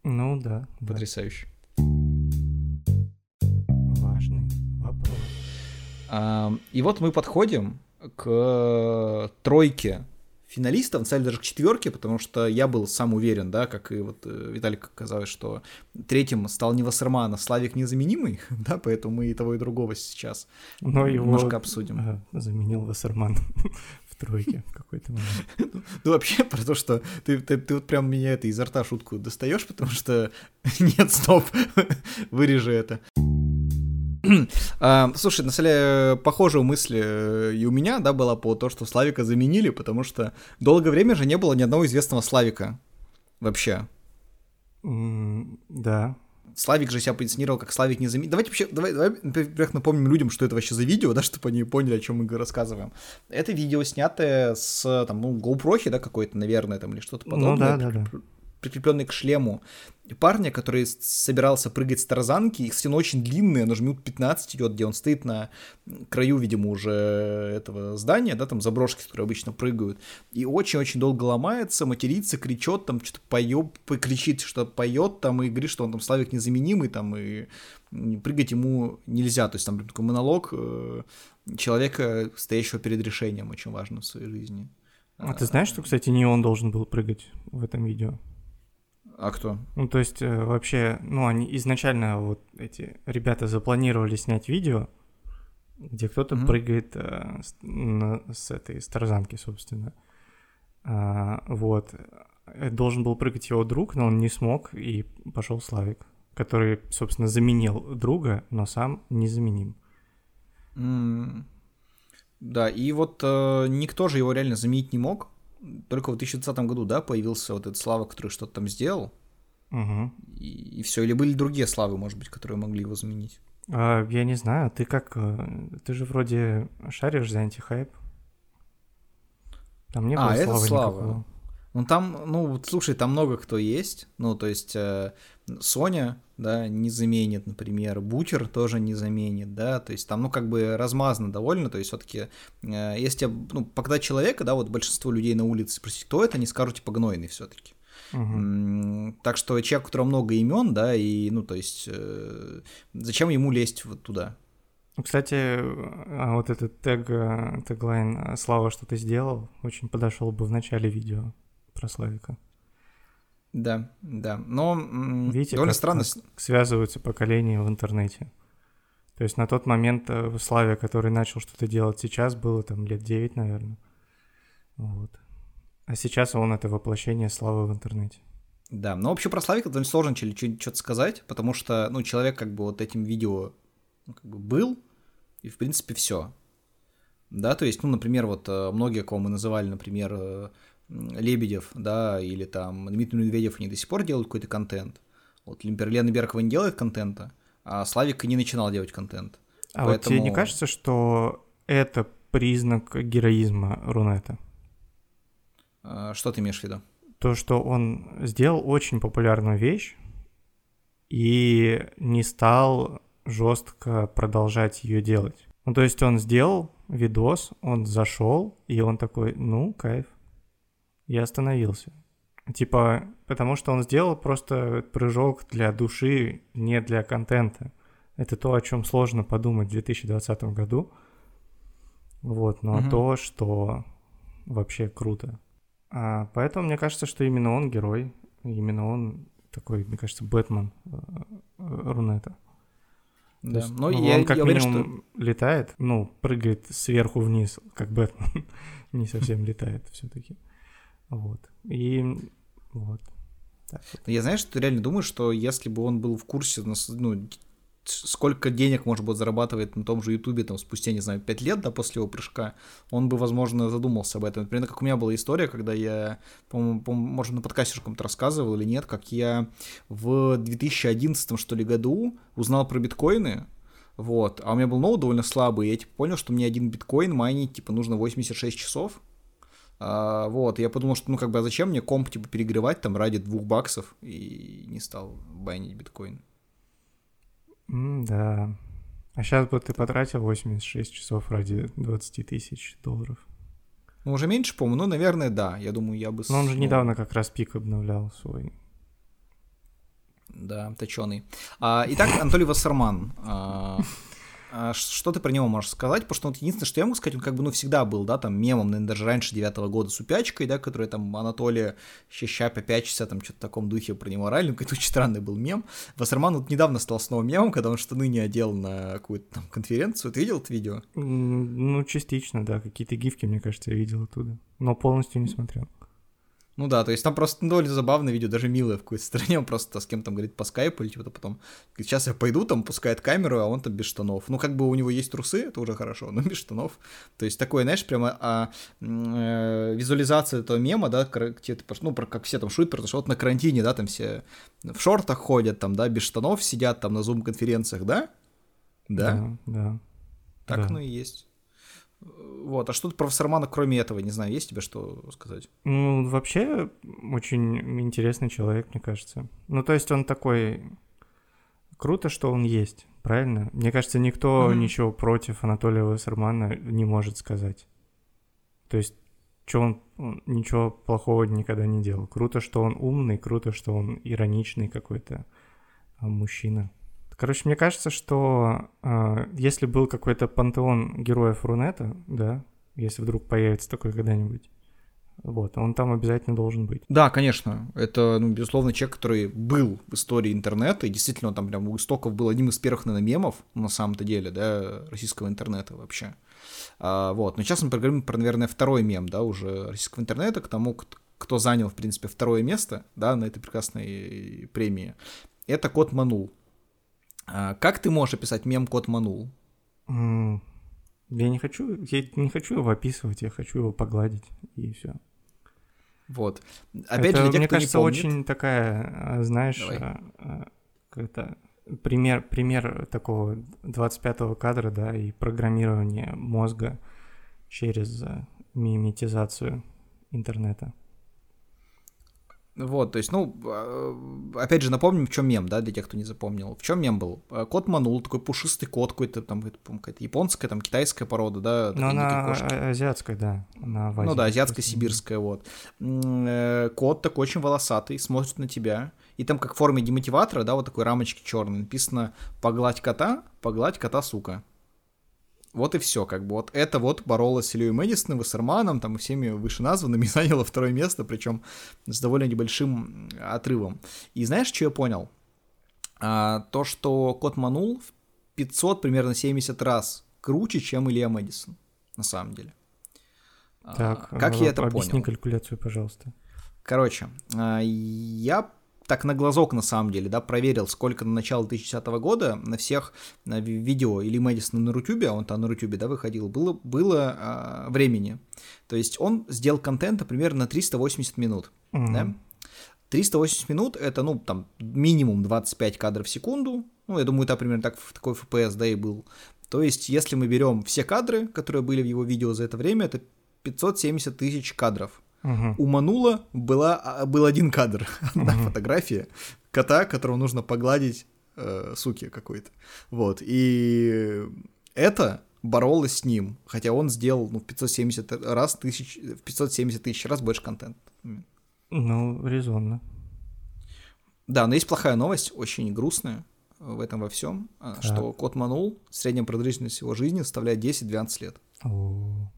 Ну да. Потрясающе. Важный вопрос. И вот мы подходим к тройке финалистов, на самом деле даже к четверке, потому что я был сам уверен, да, как и вот э, Виталик казалось, что третьим стал не Вассерман, а Славик незаменимый, [laughs] да, поэтому мы и того, и другого сейчас Но его немножко обсудим. Ага, заменил Вассерман [laughs] в тройке какой-то момент. [laughs] Ну, вообще, про то, что ты, ты, ты вот прям меня это изо рта шутку достаешь, потому что нет, стоп, вырежи это. [clears throat] А, слушай, на самом деле, похожая мысль э, и у меня, да, была по то, что Славика заменили, потому что долгое время же не было ни одного известного Славика вообще. да. Славик же себя позиционировал как Славик не заменил. Давайте вообще, давай, давай, во-первых, напомним людям, что это вообще за видео, да, [laughs] чтобы они поняли, о чем мы рассказываем. Это видео снятое с, там, ну, GoPro, да, какой-то, наверное, там, или что-то подобное. Ну, да, да, да прикрепленный к шлему парня, который собирался прыгать с тарзанки. Их стена очень длинная, она же минут 15 идет, где он стоит на краю, видимо, уже этого здания, да, там заброшки, которые обычно прыгают. И очень-очень долго ломается, матерится, кричет, там что-то поет, кричит, что поет там и говорит, что он там Славик незаменимый, там и прыгать ему нельзя. То есть там такой монолог э, человека, стоящего перед решением, очень важно в своей жизни. А ты знаешь, что, кстати, не он должен был прыгать в этом видео? А кто? Ну, то есть, э, вообще, ну, они изначально вот эти ребята запланировали снять видео, где кто-то mm-hmm. прыгает э, с, на, с этой с тарзанки, собственно. А, вот. Э, должен был прыгать его друг, но он не смог, и пошел Славик, который, собственно, заменил друга, но сам незаменим. Mm. Да, и вот э, никто же его реально заменить не мог. Только в 2020 году, да, появился вот этот Слава, который что-то там сделал. Угу. И, и все. Или были другие Славы, может быть, которые могли его заменить? А, я не знаю, ты как... Э, ты же вроде шаришь за антихайп. Там не а, было а, Славы это Слава. Никакого. Ну там, ну, слушай, там много кто есть. Ну, то есть э, Соня, да, не заменит, например, Бутер тоже не заменит, да, то есть там, ну, как бы размазано довольно, то есть все-таки, э, если, ну, когда человека, да, вот большинство людей на улице спросить, кто это, они скажут, типа, гнойный все-таки. Угу. Так что человек, у которого много имен, да, и, ну, то есть, э, зачем ему лезть вот туда? Ну, кстати, а вот этот тег, э, теглайн «Слава, что ты сделал» очень подошел бы в начале видео про Славика. Да, да. Но Видите, довольно как, странно. Связываются поколения в интернете. То есть на тот момент э, в Славе, который начал что-то делать сейчас, было там лет 9, наверное. Вот. А сейчас он это воплощение славы в интернете. Да, но вообще про Славика довольно сложно что-то сказать, потому что, ну, человек как бы вот этим видео ну, как бы был, и в принципе все. Да, то есть, ну, например, вот э, многие, кого мы называли, например, э, Лебедев, да, или там Дмитрий Медведев, они до сих пор делают какой-то контент. Вот Лена Беркова не делает контента, а Славик не начинал делать контент. А Поэтому... вот тебе не кажется, что это признак героизма Рунета? А, что ты имеешь в виду? То, что он сделал очень популярную вещь и не стал жестко продолжать ее делать. Ну, то есть он сделал видос, он зашел, и он такой, ну, кайф я остановился. Типа, потому что он сделал просто прыжок для души, не для контента. Это то, о чем сложно подумать в 2020 году. Вот, но угу. то, что вообще круто. А, поэтому мне кажется, что именно он герой. Именно он такой, мне кажется, Бэтмен э, э, Рунета. Да, есть, но ну, я, он как я минимум уверен, что... летает, ну, прыгает сверху вниз, как Бэтмен. [laughs] Не совсем летает все-таки. Вот. И вот. Так вот. Я знаешь, что реально думаю, что если бы он был в курсе, ну, сколько денег, может быть, зарабатывает на том же Ютубе, там, спустя, не знаю, 5 лет, да, после его прыжка, он бы, возможно, задумался об этом. Например, как у меня была история, когда я, по-моему, по может, на подкасте каком-то рассказывал или нет, как я в 2011, что ли, году узнал про биткоины, вот, а у меня был ноут довольно слабый, и я, типа, понял, что мне один биткоин майнить, типа, нужно 86 часов, а, вот, я подумал, что, ну, как бы, а зачем мне комп, типа, перегревать там ради двух баксов, и не стал байнить биткоин. Mm, да. А сейчас бы ты потратил 86 часов ради 20 тысяч долларов. Ну, уже меньше, по-моему, ну, наверное, да. Я думаю, я бы... Но он же ну... недавно как раз пик обновлял свой. Да, точеный. А, итак, Анатолий Вассерман. А, а что ты про него можешь сказать? Потому что вот единственное, что я могу сказать, он как бы, ну, всегда был, да, там, мемом, наверное, даже раньше девятого года с упячкой, да, который там Анатолия ща попячься, там, что-то в таком духе про него орали, ну, какой-то очень странный был мем. Вассерман вот недавно стал снова мемом, когда он штаны не одел на какую-то там конференцию. Ты видел это видео? Ну, частично, да, какие-то гифки, мне кажется, я видел оттуда, но полностью не смотрел. Ну да, то есть там просто ну, довольно забавное видео, даже милое в какой-то стране, он просто с кем то говорит по скайпу или чего-то потом. Говорит, сейчас я пойду, там пускает камеру, а он там без штанов. Ну как бы у него есть трусы, это уже хорошо, но [laughs] без штанов. То есть такое, знаешь, прямо а, э, визуализация этого мема, да, где ты, ну, про, как все там шутят, потому что вот на карантине, да, там все в шортах ходят, там, да, без штанов сидят там на зум-конференциях, да? Да. Да, да. Так да. оно и есть. Вот, а что-то про Вассермана, кроме этого, не знаю, есть тебе что сказать? Ну, вообще, очень интересный человек, мне кажется. Ну, то есть он такой... Круто, что он есть, правильно? Мне кажется, никто mm-hmm. ничего против Анатолия Вассермана не может сказать. То есть, что он, он ничего плохого никогда не делал. Круто, что он умный, круто, что он ироничный какой-то а, мужчина. Короче, мне кажется, что э, если был какой-то пантеон героев Рунета, да, если вдруг появится такой когда-нибудь, Вот, он там обязательно должен быть. Да, конечно. Это, ну, безусловно, человек, который был в истории интернета, и действительно он там прям у истоков был одним из первых, наверное, мемов, на самом-то деле, да, российского интернета вообще. А, вот. Но сейчас мы поговорим про, наверное, второй мем, да, уже российского интернета, к тому, кто занял, в принципе, второе место, да, на этой прекрасной премии. Это Кот Манул. А, как ты можешь описать мем Кот Манул? Mm, я не хочу, я не хочу его описывать, я хочу его погладить, и все. Вот. Опять это, же, для тех, мне кто кажется, не помнит... очень такая, а, знаешь, а, как-то пример, пример такого 25-го кадра, да, и программирования мозга через миметизацию интернета. Вот, то есть, ну, а, опять же, напомним, в чем мем, да, для тех, кто не запомнил. В чем мем был? А, кот манул, такой пушистый кот какой-то, там, какая-то японская, там, китайская порода, да. Ну, она азиатская, да. Она ну да, азиатско-сибирская, вот. Э, кот такой очень волосатый, смотрит на тебя, и там как в форме демотиватора, да, вот такой рамочки черной, написано «погладь кота, погладь кота, сука». Вот и все, как бы вот это вот боролась с Ильей Мэдисоном, Вассерманом, там и всеми вышеназванными, [laughs] заняла второе место, причем с довольно небольшим отрывом. И знаешь, что я понял? А, то, что Кот Манул в 500, примерно 70 раз круче, чем Илья Мэдисон, на самом деле. А, так, а, как я это объясни понял? Калькуляцию, пожалуйста. Короче, а, я так на глазок на самом деле, да, проверил, сколько на начало 2010 года на всех видео или Мэдисона на Рутюбе, а он там на Рутюбе, да, выходил, было, было а, времени. То есть он сделал контента примерно на 380 минут, mm-hmm. да. 380 минут это, ну, там, минимум 25 кадров в секунду. Ну, я думаю, это примерно так, такой FPS, да, и был. То есть, если мы берем все кадры, которые были в его видео за это время, это 570 тысяч кадров. Угу. У Манула была, а, был один кадр, [laughs] одна угу. фотография кота, которого нужно погладить э, суки какой-то. Вот. И это боролось с ним, хотя он сделал ну, в 570 раз тысяч, в 570 тысяч раз больше контента. Ну, резонно. Да, но есть плохая новость, очень грустная в этом во всем, а, что кот Манул, средняя продолжительность его жизни составляет 10-12 лет. О.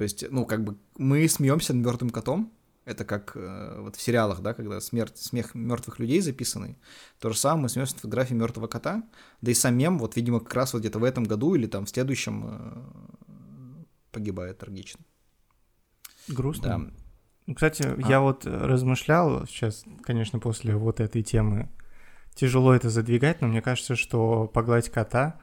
То есть, ну, как бы мы смеемся над мертвым котом. Это как э, вот в сериалах, да, когда смерть, смех мертвых людей записанный. То же самое мы смеемся над фотографией мертвого кота. Да и сам мем, вот, видимо, как раз вот где-то в этом году или там в следующем э, погибает трагично. Грустно. Да. Ну, кстати, а. я вот размышлял сейчас, конечно, после вот этой темы. Тяжело это задвигать, но мне кажется, что погладь кота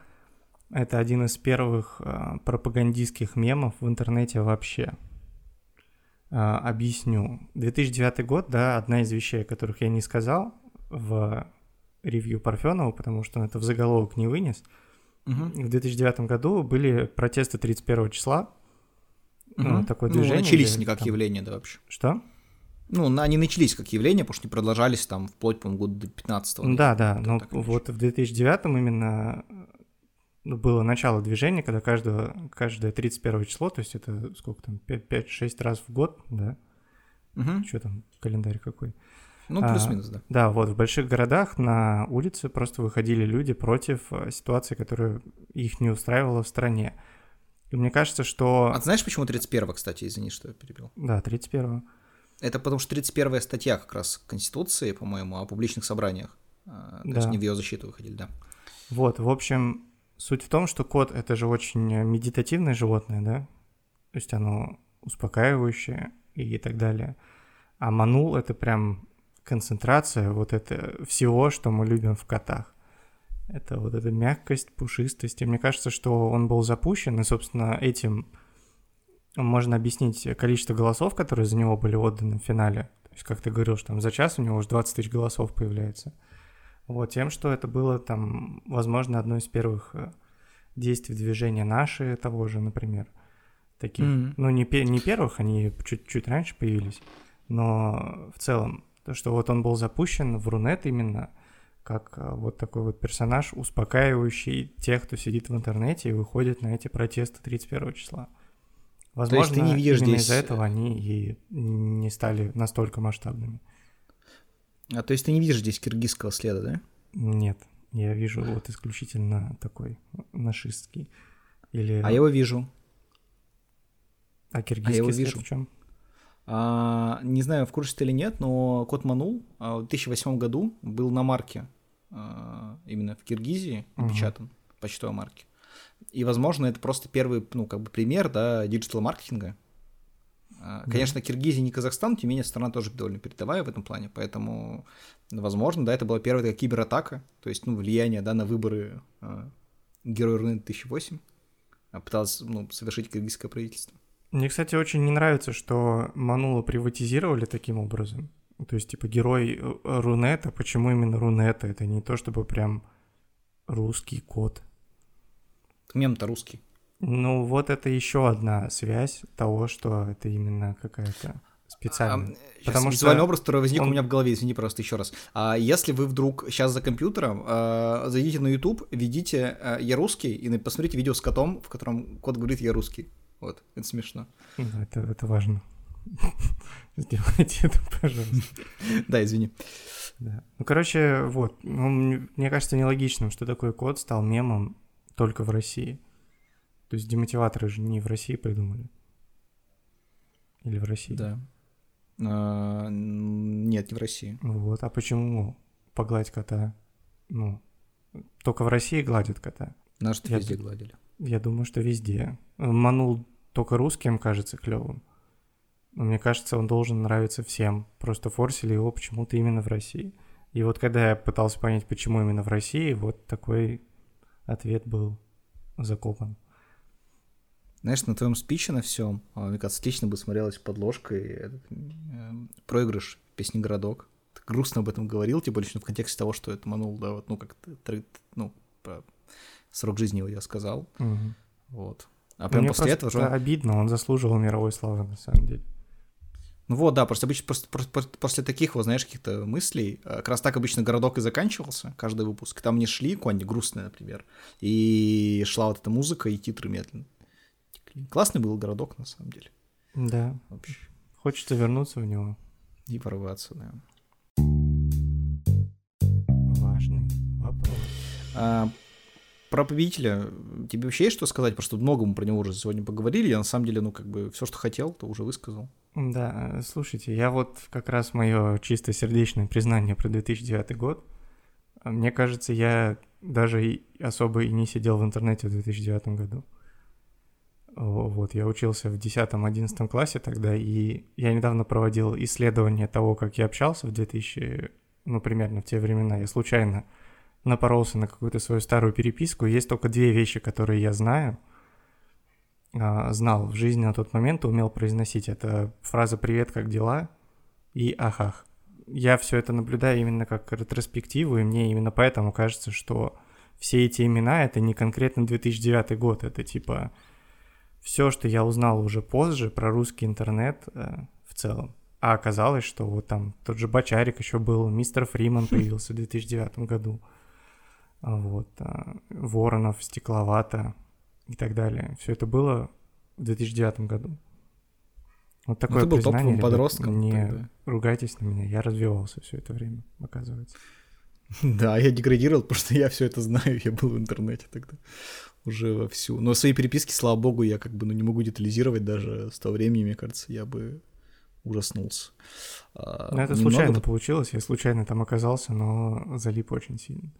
это один из первых э, пропагандистских мемов в интернете вообще. Э, объясню. 2009 год, да, одна из вещей, которых я не сказал в ревью Парфенова, потому что он это в заголовок не вынес. Угу. В 2009 году были протесты 31 числа. Угу. Ну, такое движение. Ну, начались где, как там... явление, да, вообще. Что? Ну, они начались как явление, потому что не продолжались там вплоть, по-моему, года до 15 -го. Да, да, но вот в 2009 именно ну, было начало движения, когда каждого, каждое 31 число, то есть это сколько там, 5-6 раз в год, да? Угу. Что там, календарь какой? Ну, плюс-минус, а, да. Да, вот, в больших городах на улице просто выходили люди против э, ситуации, которая их не устраивала в стране. И мне кажется, что... А знаешь, почему 31 кстати, извини, что я перебил? Да, 31 Это потому что 31 статья как раз Конституции, по-моему, о публичных собраниях. А, то да. есть не в ее защиту выходили, да. Вот, в общем, Суть в том, что кот — это же очень медитативное животное, да? То есть оно успокаивающее и так далее. А манул — это прям концентрация вот это всего, что мы любим в котах. Это вот эта мягкость, пушистость. И мне кажется, что он был запущен, и, собственно, этим можно объяснить количество голосов, которые за него были отданы в финале. То есть, как ты говорил, что там за час у него уже 20 тысяч голосов появляется. Вот, тем, что это было там, возможно, одно из первых э, действий движения наши того же, например. Таких, mm-hmm. ну, не, не первых, они чуть-чуть раньше появились, но в целом, то, что вот он был запущен в Рунет именно как э, вот такой вот персонаж, успокаивающий тех, кто сидит в интернете и выходит на эти протесты 31 числа. Возможно, ты не видишь именно здесь... из-за этого они и не стали настолько масштабными. А то есть ты не видишь здесь киргизского следа, да? Нет, я вижу вот исключительно такой нашистский. Или... А я его вижу. А киргизский а я его след вижу. в чем? А, не знаю, в курсе ты или нет, но код Манул а, в 2008 году был на марке а, именно в Киргизии напечатан, угу. почтовой марке. И, возможно, это просто первый, ну, как бы пример, да, диджитал-маркетинга. А, конечно, Киргизия не Казахстан, тем не менее, страна тоже довольно передовая в этом плане, поэтому, возможно, да, это была первая такая кибератака, то есть, ну, влияние, да, на выборы э, Героя Рунет 2008 пыталось, ну, совершить киргизское правительство. Мне, кстати, очень не нравится, что Манула приватизировали таким образом. То есть, типа, герой э, Рунета, почему именно Рунета? Это не то, чтобы прям русский код. Мем-то русский. Ну, вот это еще одна связь того, что это именно какая-то специальная. А, Потому визуальный что образ, который возник он... у меня в голове, извини, просто еще раз. А если вы вдруг сейчас за компьютером, а, зайдите на YouTube, введите а, «Я русский» и посмотрите видео с котом, в котором кот говорит «Я русский». Вот, это смешно. Да, это, это важно. [laughs] Сделайте это, пожалуйста. [laughs] Да, извини. Да. Ну, короче, вот. Ну, мне кажется нелогичным, что такой код стал мемом только в России. То есть демотиваторы же не в России придумали. Или в России? Да. А, нет, не в России. Вот, а почему погладь кота? Ну, только в России гладят кота. Наши везде гладили. Я думаю, что везде. Манул только русским кажется клевым. Но мне кажется, он должен нравиться всем. Просто форсили его почему-то именно в России. И вот когда я пытался понять, почему именно в России, вот такой ответ был закопан. Знаешь, на твоем спиче на всем, а, мне кажется, отлично бы смотрелась подложкой этот, э, проигрыш песни «Городок». Ты грустно об этом говорил, тем более в контексте того, что это манул, да, вот, ну, как ну, про срок жизни его я сказал. Угу. Вот. А прям Мне после этого же... обидно, он заслуживал мировой славы, на самом деле. Ну вот, да, просто обычно после, после таких, вот, знаешь, каких-то мыслей, э, как раз так обычно городок и заканчивался, каждый выпуск. Там не шли какой-нибудь грустный, например, и шла вот эта музыка и титры медленно. Классный был городок, на самом деле. Да. Вообще. Хочется вернуться в него. И порваться, да. Важный вопрос. А, про победителя тебе вообще есть что сказать? Просто много мы про него уже сегодня поговорили. Я на самом деле, ну, как бы все, что хотел, то уже высказал. Да, слушайте, я вот как раз мое чисто сердечное признание про 2009 год. Мне кажется, я даже особо и не сидел в интернете в 2009 году. Вот, я учился в 10-11 классе тогда, и я недавно проводил исследование того, как я общался в 2000, ну, примерно в те времена. Я случайно напоролся на какую-то свою старую переписку. Есть только две вещи, которые я знаю, а, знал в жизни на тот момент умел произносить. Это фраза «Привет, как дела?» и «Ахах». Я все это наблюдаю именно как ретроспективу, и мне именно поэтому кажется, что все эти имена — это не конкретно 2009 год, это типа все, что я узнал уже позже про русский интернет э, в целом. А оказалось, что вот там тот же Бочарик еще был, мистер Фриман появился в 2009 году. А вот, а, Воронов, Стекловато и так далее. Все это было в 2009 году. Вот такое ну, ты был признание, ребят, подростком. Не тогда. ругайтесь на меня, я развивался все это время, оказывается. [laughs] Да, я деградировал, потому что я все это знаю, я был в интернете тогда уже вовсю. Но свои переписки, слава богу, я как бы ну, не могу детализировать даже с того времени, мне кажется, я бы ужаснулся. А, ну, это немного... случайно получилось, я случайно там оказался, но залип очень сильно.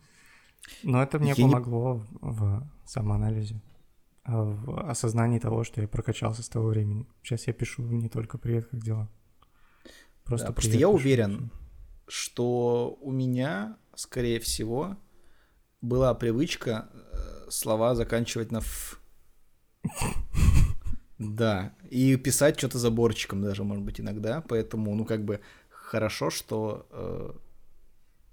Но это мне я помогло не... в самоанализе, а в осознании того, что я прокачался с того времени. Сейчас я пишу не только «Привет, как дела?». Просто, да, просто я пишу, уверен, что у меня, скорее всего, была привычка э, слова заканчивать на «ф». Да, и писать что-то заборчиком даже, может быть, иногда, поэтому, ну, как бы хорошо, что э,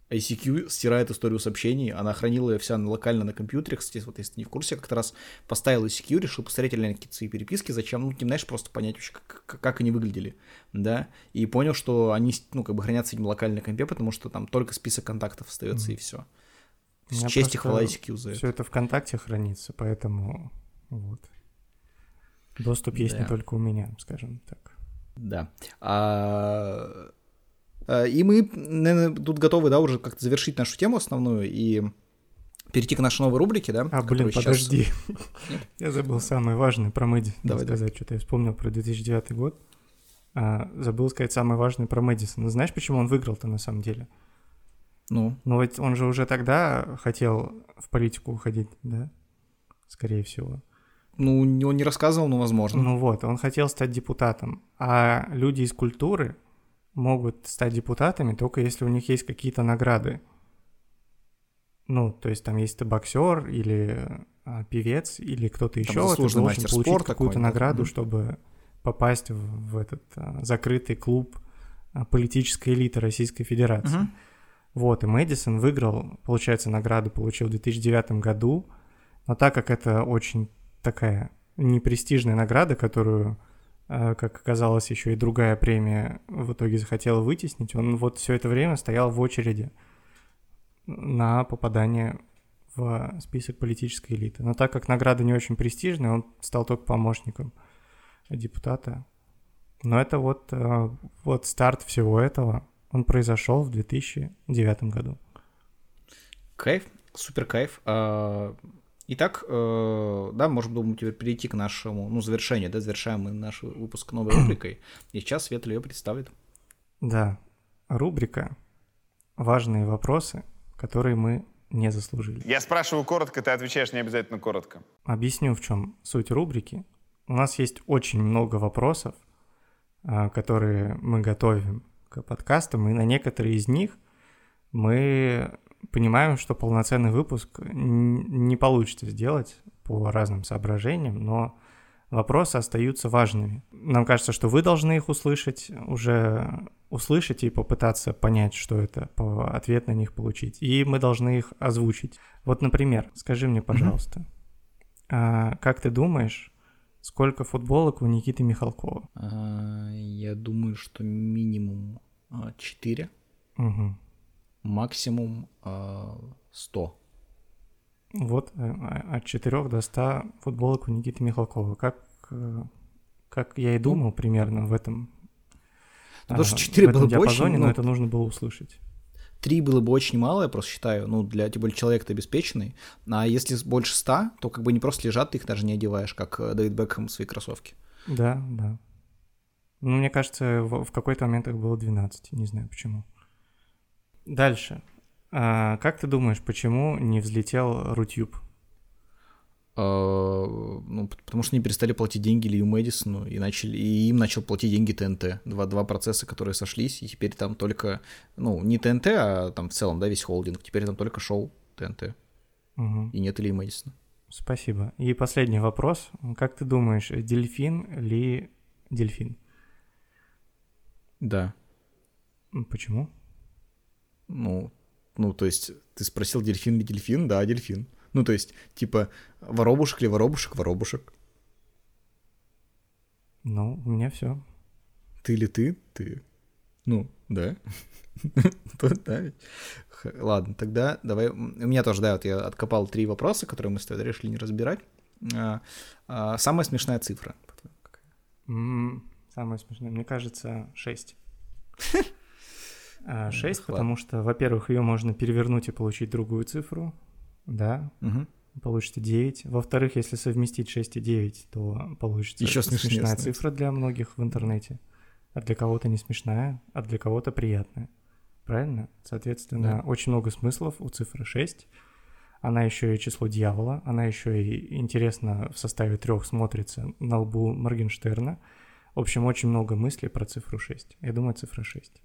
ICQ стирает историю сообщений, она хранила ее вся локально на компьютере, кстати, вот если ты не в курсе, как-то раз поставил ICQ, решил посмотреть реально какие-то свои переписки, зачем, ну, не знаешь, просто понять вообще, как, как они выглядели, да, и понял, что они, ну, как бы хранятся этим локально на компе, потому что там только список контактов остается mm. и все. С честь и хвала ICQ за это. Все это ВКонтакте хранится, поэтому вот. Доступ есть да. не только у меня, скажем так. Да. А и мы, наверное, тут готовы, да, уже как-то завершить нашу тему основную и перейти к нашей новой рубрике, да? А, блин, подожди. Сейчас... [laughs] Я забыл самое важное про Мэди. Давай сказать, что-то я вспомнил про 2009 год. А, забыл сказать самое важное про Мэдисона. Знаешь, почему он выиграл-то на самом деле? Ну? Ну вот он же уже тогда хотел в политику уходить, да? Скорее всего. Ну, он не рассказывал, но возможно. Ну вот, он хотел стать депутатом. А люди из культуры могут стать депутатами только если у них есть какие-то награды. Ну, то есть там есть ты боксер или а, певец или кто-то еще, ты должен получить какую-то награду, mm-hmm. чтобы попасть в, в этот а, закрытый клуб а, политической элиты Российской Федерации. Mm-hmm. Вот, и Мэдисон выиграл, получается, награду получил в 2009 году, но так как это очень такая непрестижная награда, которую, как оказалось, еще и другая премия в итоге захотела вытеснить, он вот все это время стоял в очереди на попадание в список политической элиты. Но так как награда не очень престижная, он стал только помощником депутата. Но это вот, э, вот старт всего этого, он произошел в 2009 году. Кайф, супер кайф. А, итак, э, да, может быть, теперь перейти к нашему, ну, завершению, да, завершаем мы наш выпуск новой [clears throat] рубрикой, и сейчас Светлана ее представит. Да, рубрика «Важные вопросы», которые мы не заслужили. Я спрашиваю коротко, ты отвечаешь не обязательно коротко. Объясню, в чем суть рубрики. У нас есть очень много вопросов, а, которые мы готовим к подкастам, и на некоторые из них мы понимаем, что полноценный выпуск не получится сделать по разным соображениям, но вопросы остаются важными. Нам кажется, что вы должны их услышать, уже услышать и попытаться понять, что это, по ответ на них получить. И мы должны их озвучить. Вот, например, скажи мне, пожалуйста, mm-hmm. а, как ты думаешь, сколько футболок у Никиты Михалкова? А, я думаю, что минимум 4. Угу. Максимум а, 100. Вот э, а, от 4 до 100 футболок у Никиты Михалкова. Как, э, как я и думал примерно в этом ну, потому что 4 было бы очень... но ну, это нужно было услышать. 3 было бы очень мало, я просто считаю, ну, для, тем более, человека обеспеченный. А если больше 100, то как бы не просто лежат, ты их даже не одеваешь, как э, Дэвид Бекхэм свои кроссовки. Да, да. Ну, мне кажется, в, в какой-то момент их было 12, не знаю почему. Дальше. А, как ты думаешь, почему не взлетел Рутюб? А, ну, потому что они перестали платить деньги Лью Мэдисону и начали, и им начал платить деньги ТНТ. Два, два процесса, которые сошлись, и теперь там только, ну, не ТНТ, а там в целом, да, весь холдинг. Теперь там только шоу ТНТ. Угу. И нет Лью Мэдисона. Спасибо. И последний вопрос. Как ты думаешь, дельфин ли дельфин? Да. Почему? Ну, ну, то есть ты спросил, дельфин ли дельфин? Да, дельфин. Ну, то есть, типа, воробушек ли воробушек, воробушек. Ну, у меня все. Ты ли ты? Ты. Ну, да. [laughs] да. Ладно, тогда давай. У меня тоже, да, вот я откопал три вопроса, которые мы с тобой решили не разбирать. А, а, самая смешная цифра. Самая смешная, мне кажется, 6. [laughs] 6, а, потому что, во-первых, ее можно перевернуть и получить другую цифру да, угу. получится 9. Во-вторых, если совместить 6 и 9, то получится Еще смешная цифра для многих в интернете. А для кого-то не смешная, а для кого-то приятная. Правильно? Соответственно, да. очень много смыслов у цифры 6. Она еще и число дьявола, она еще и интересно в составе трех смотрится на лбу Моргенштерна. В общем, очень много мыслей про цифру 6. Я думаю, цифра 6.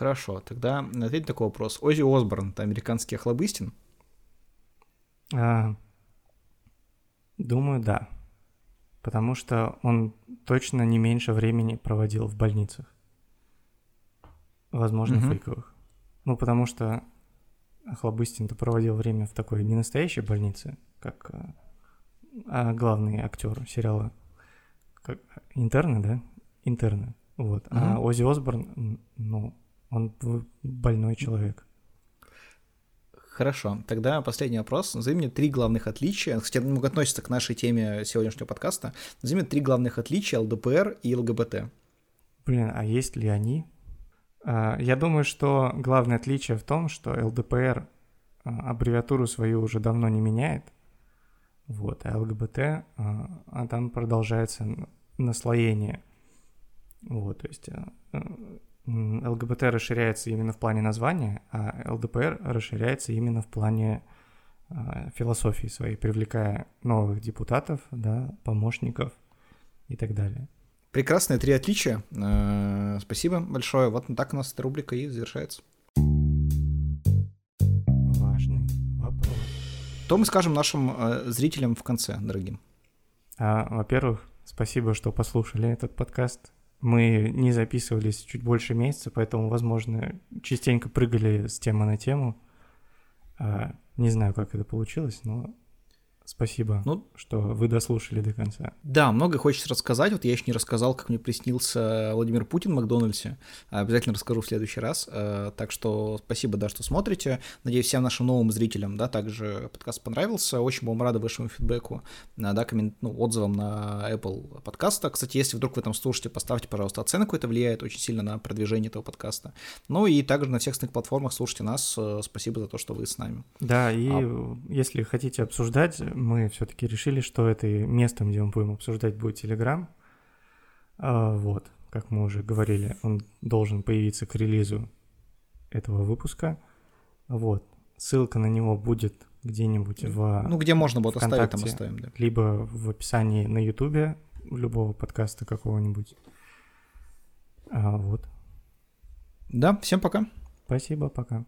Хорошо, тогда ответь такой вопрос. Ози Осборн — это американский охлобыстин? А, думаю, да. Потому что он точно не меньше времени проводил в больницах. Возможно, угу. фейковых. Ну, потому что Хлобыстин-то проводил время в такой не настоящей больнице, как а, а главный актер сериала как, интерны, да? Интерны. Вот. Угу. А Ози Осборн, ну, он больной человек. Хорошо, тогда последний вопрос. Назови мне три главных отличия, кстати, немного относится к нашей теме сегодняшнего подкаста. Назови мне три главных отличия ЛДПР и ЛГБТ. Блин, а есть ли они? А, я думаю, что главное отличие в том, что ЛДПР а, аббревиатуру свою уже давно не меняет, вот, а ЛГБТ, а там продолжается наслоение Вот, то есть ЛГБТ расширяется именно в плане названия, а ЛДПР расширяется именно в плане философии своей, привлекая новых депутатов, да, помощников и так далее. Прекрасные три отличия. Спасибо большое. Вот так у нас эта рубрика и завершается. Что мы скажем нашим э, зрителям в конце, дорогим? А, во-первых, спасибо, что послушали этот подкаст. Мы не записывались чуть больше месяца, поэтому, возможно, частенько прыгали с темы на тему. А, не знаю, как это получилось, но Спасибо, ну, что вы дослушали до конца. Да, много хочется рассказать. Вот я еще не рассказал, как мне приснился Владимир Путин в Макдональдсе. Обязательно расскажу в следующий раз. Э, так что спасибо, да, что смотрите. Надеюсь, всем нашим новым зрителям, да, также подкаст понравился. Очень будем рады вашему фидбэку, э, да, коммент, ну, отзывам на Apple подкаста. Кстати, если вдруг вы там слушаете, поставьте, пожалуйста, оценку. Это влияет очень сильно на продвижение этого подкаста. Ну и также на всех остальных платформах слушайте нас. Э, спасибо за то, что вы с нами. Да, и а... если хотите обсуждать мы все-таки решили, что это местом, где мы будем обсуждать, будет Телеграм. А, вот, как мы уже говорили, он должен появиться к релизу этого выпуска. Вот, ссылка на него будет где-нибудь в Ну, где можно будет оставить, там оставим, да. Либо в описании на Ютубе любого подкаста какого-нибудь. А, вот. Да, всем пока. Спасибо, пока.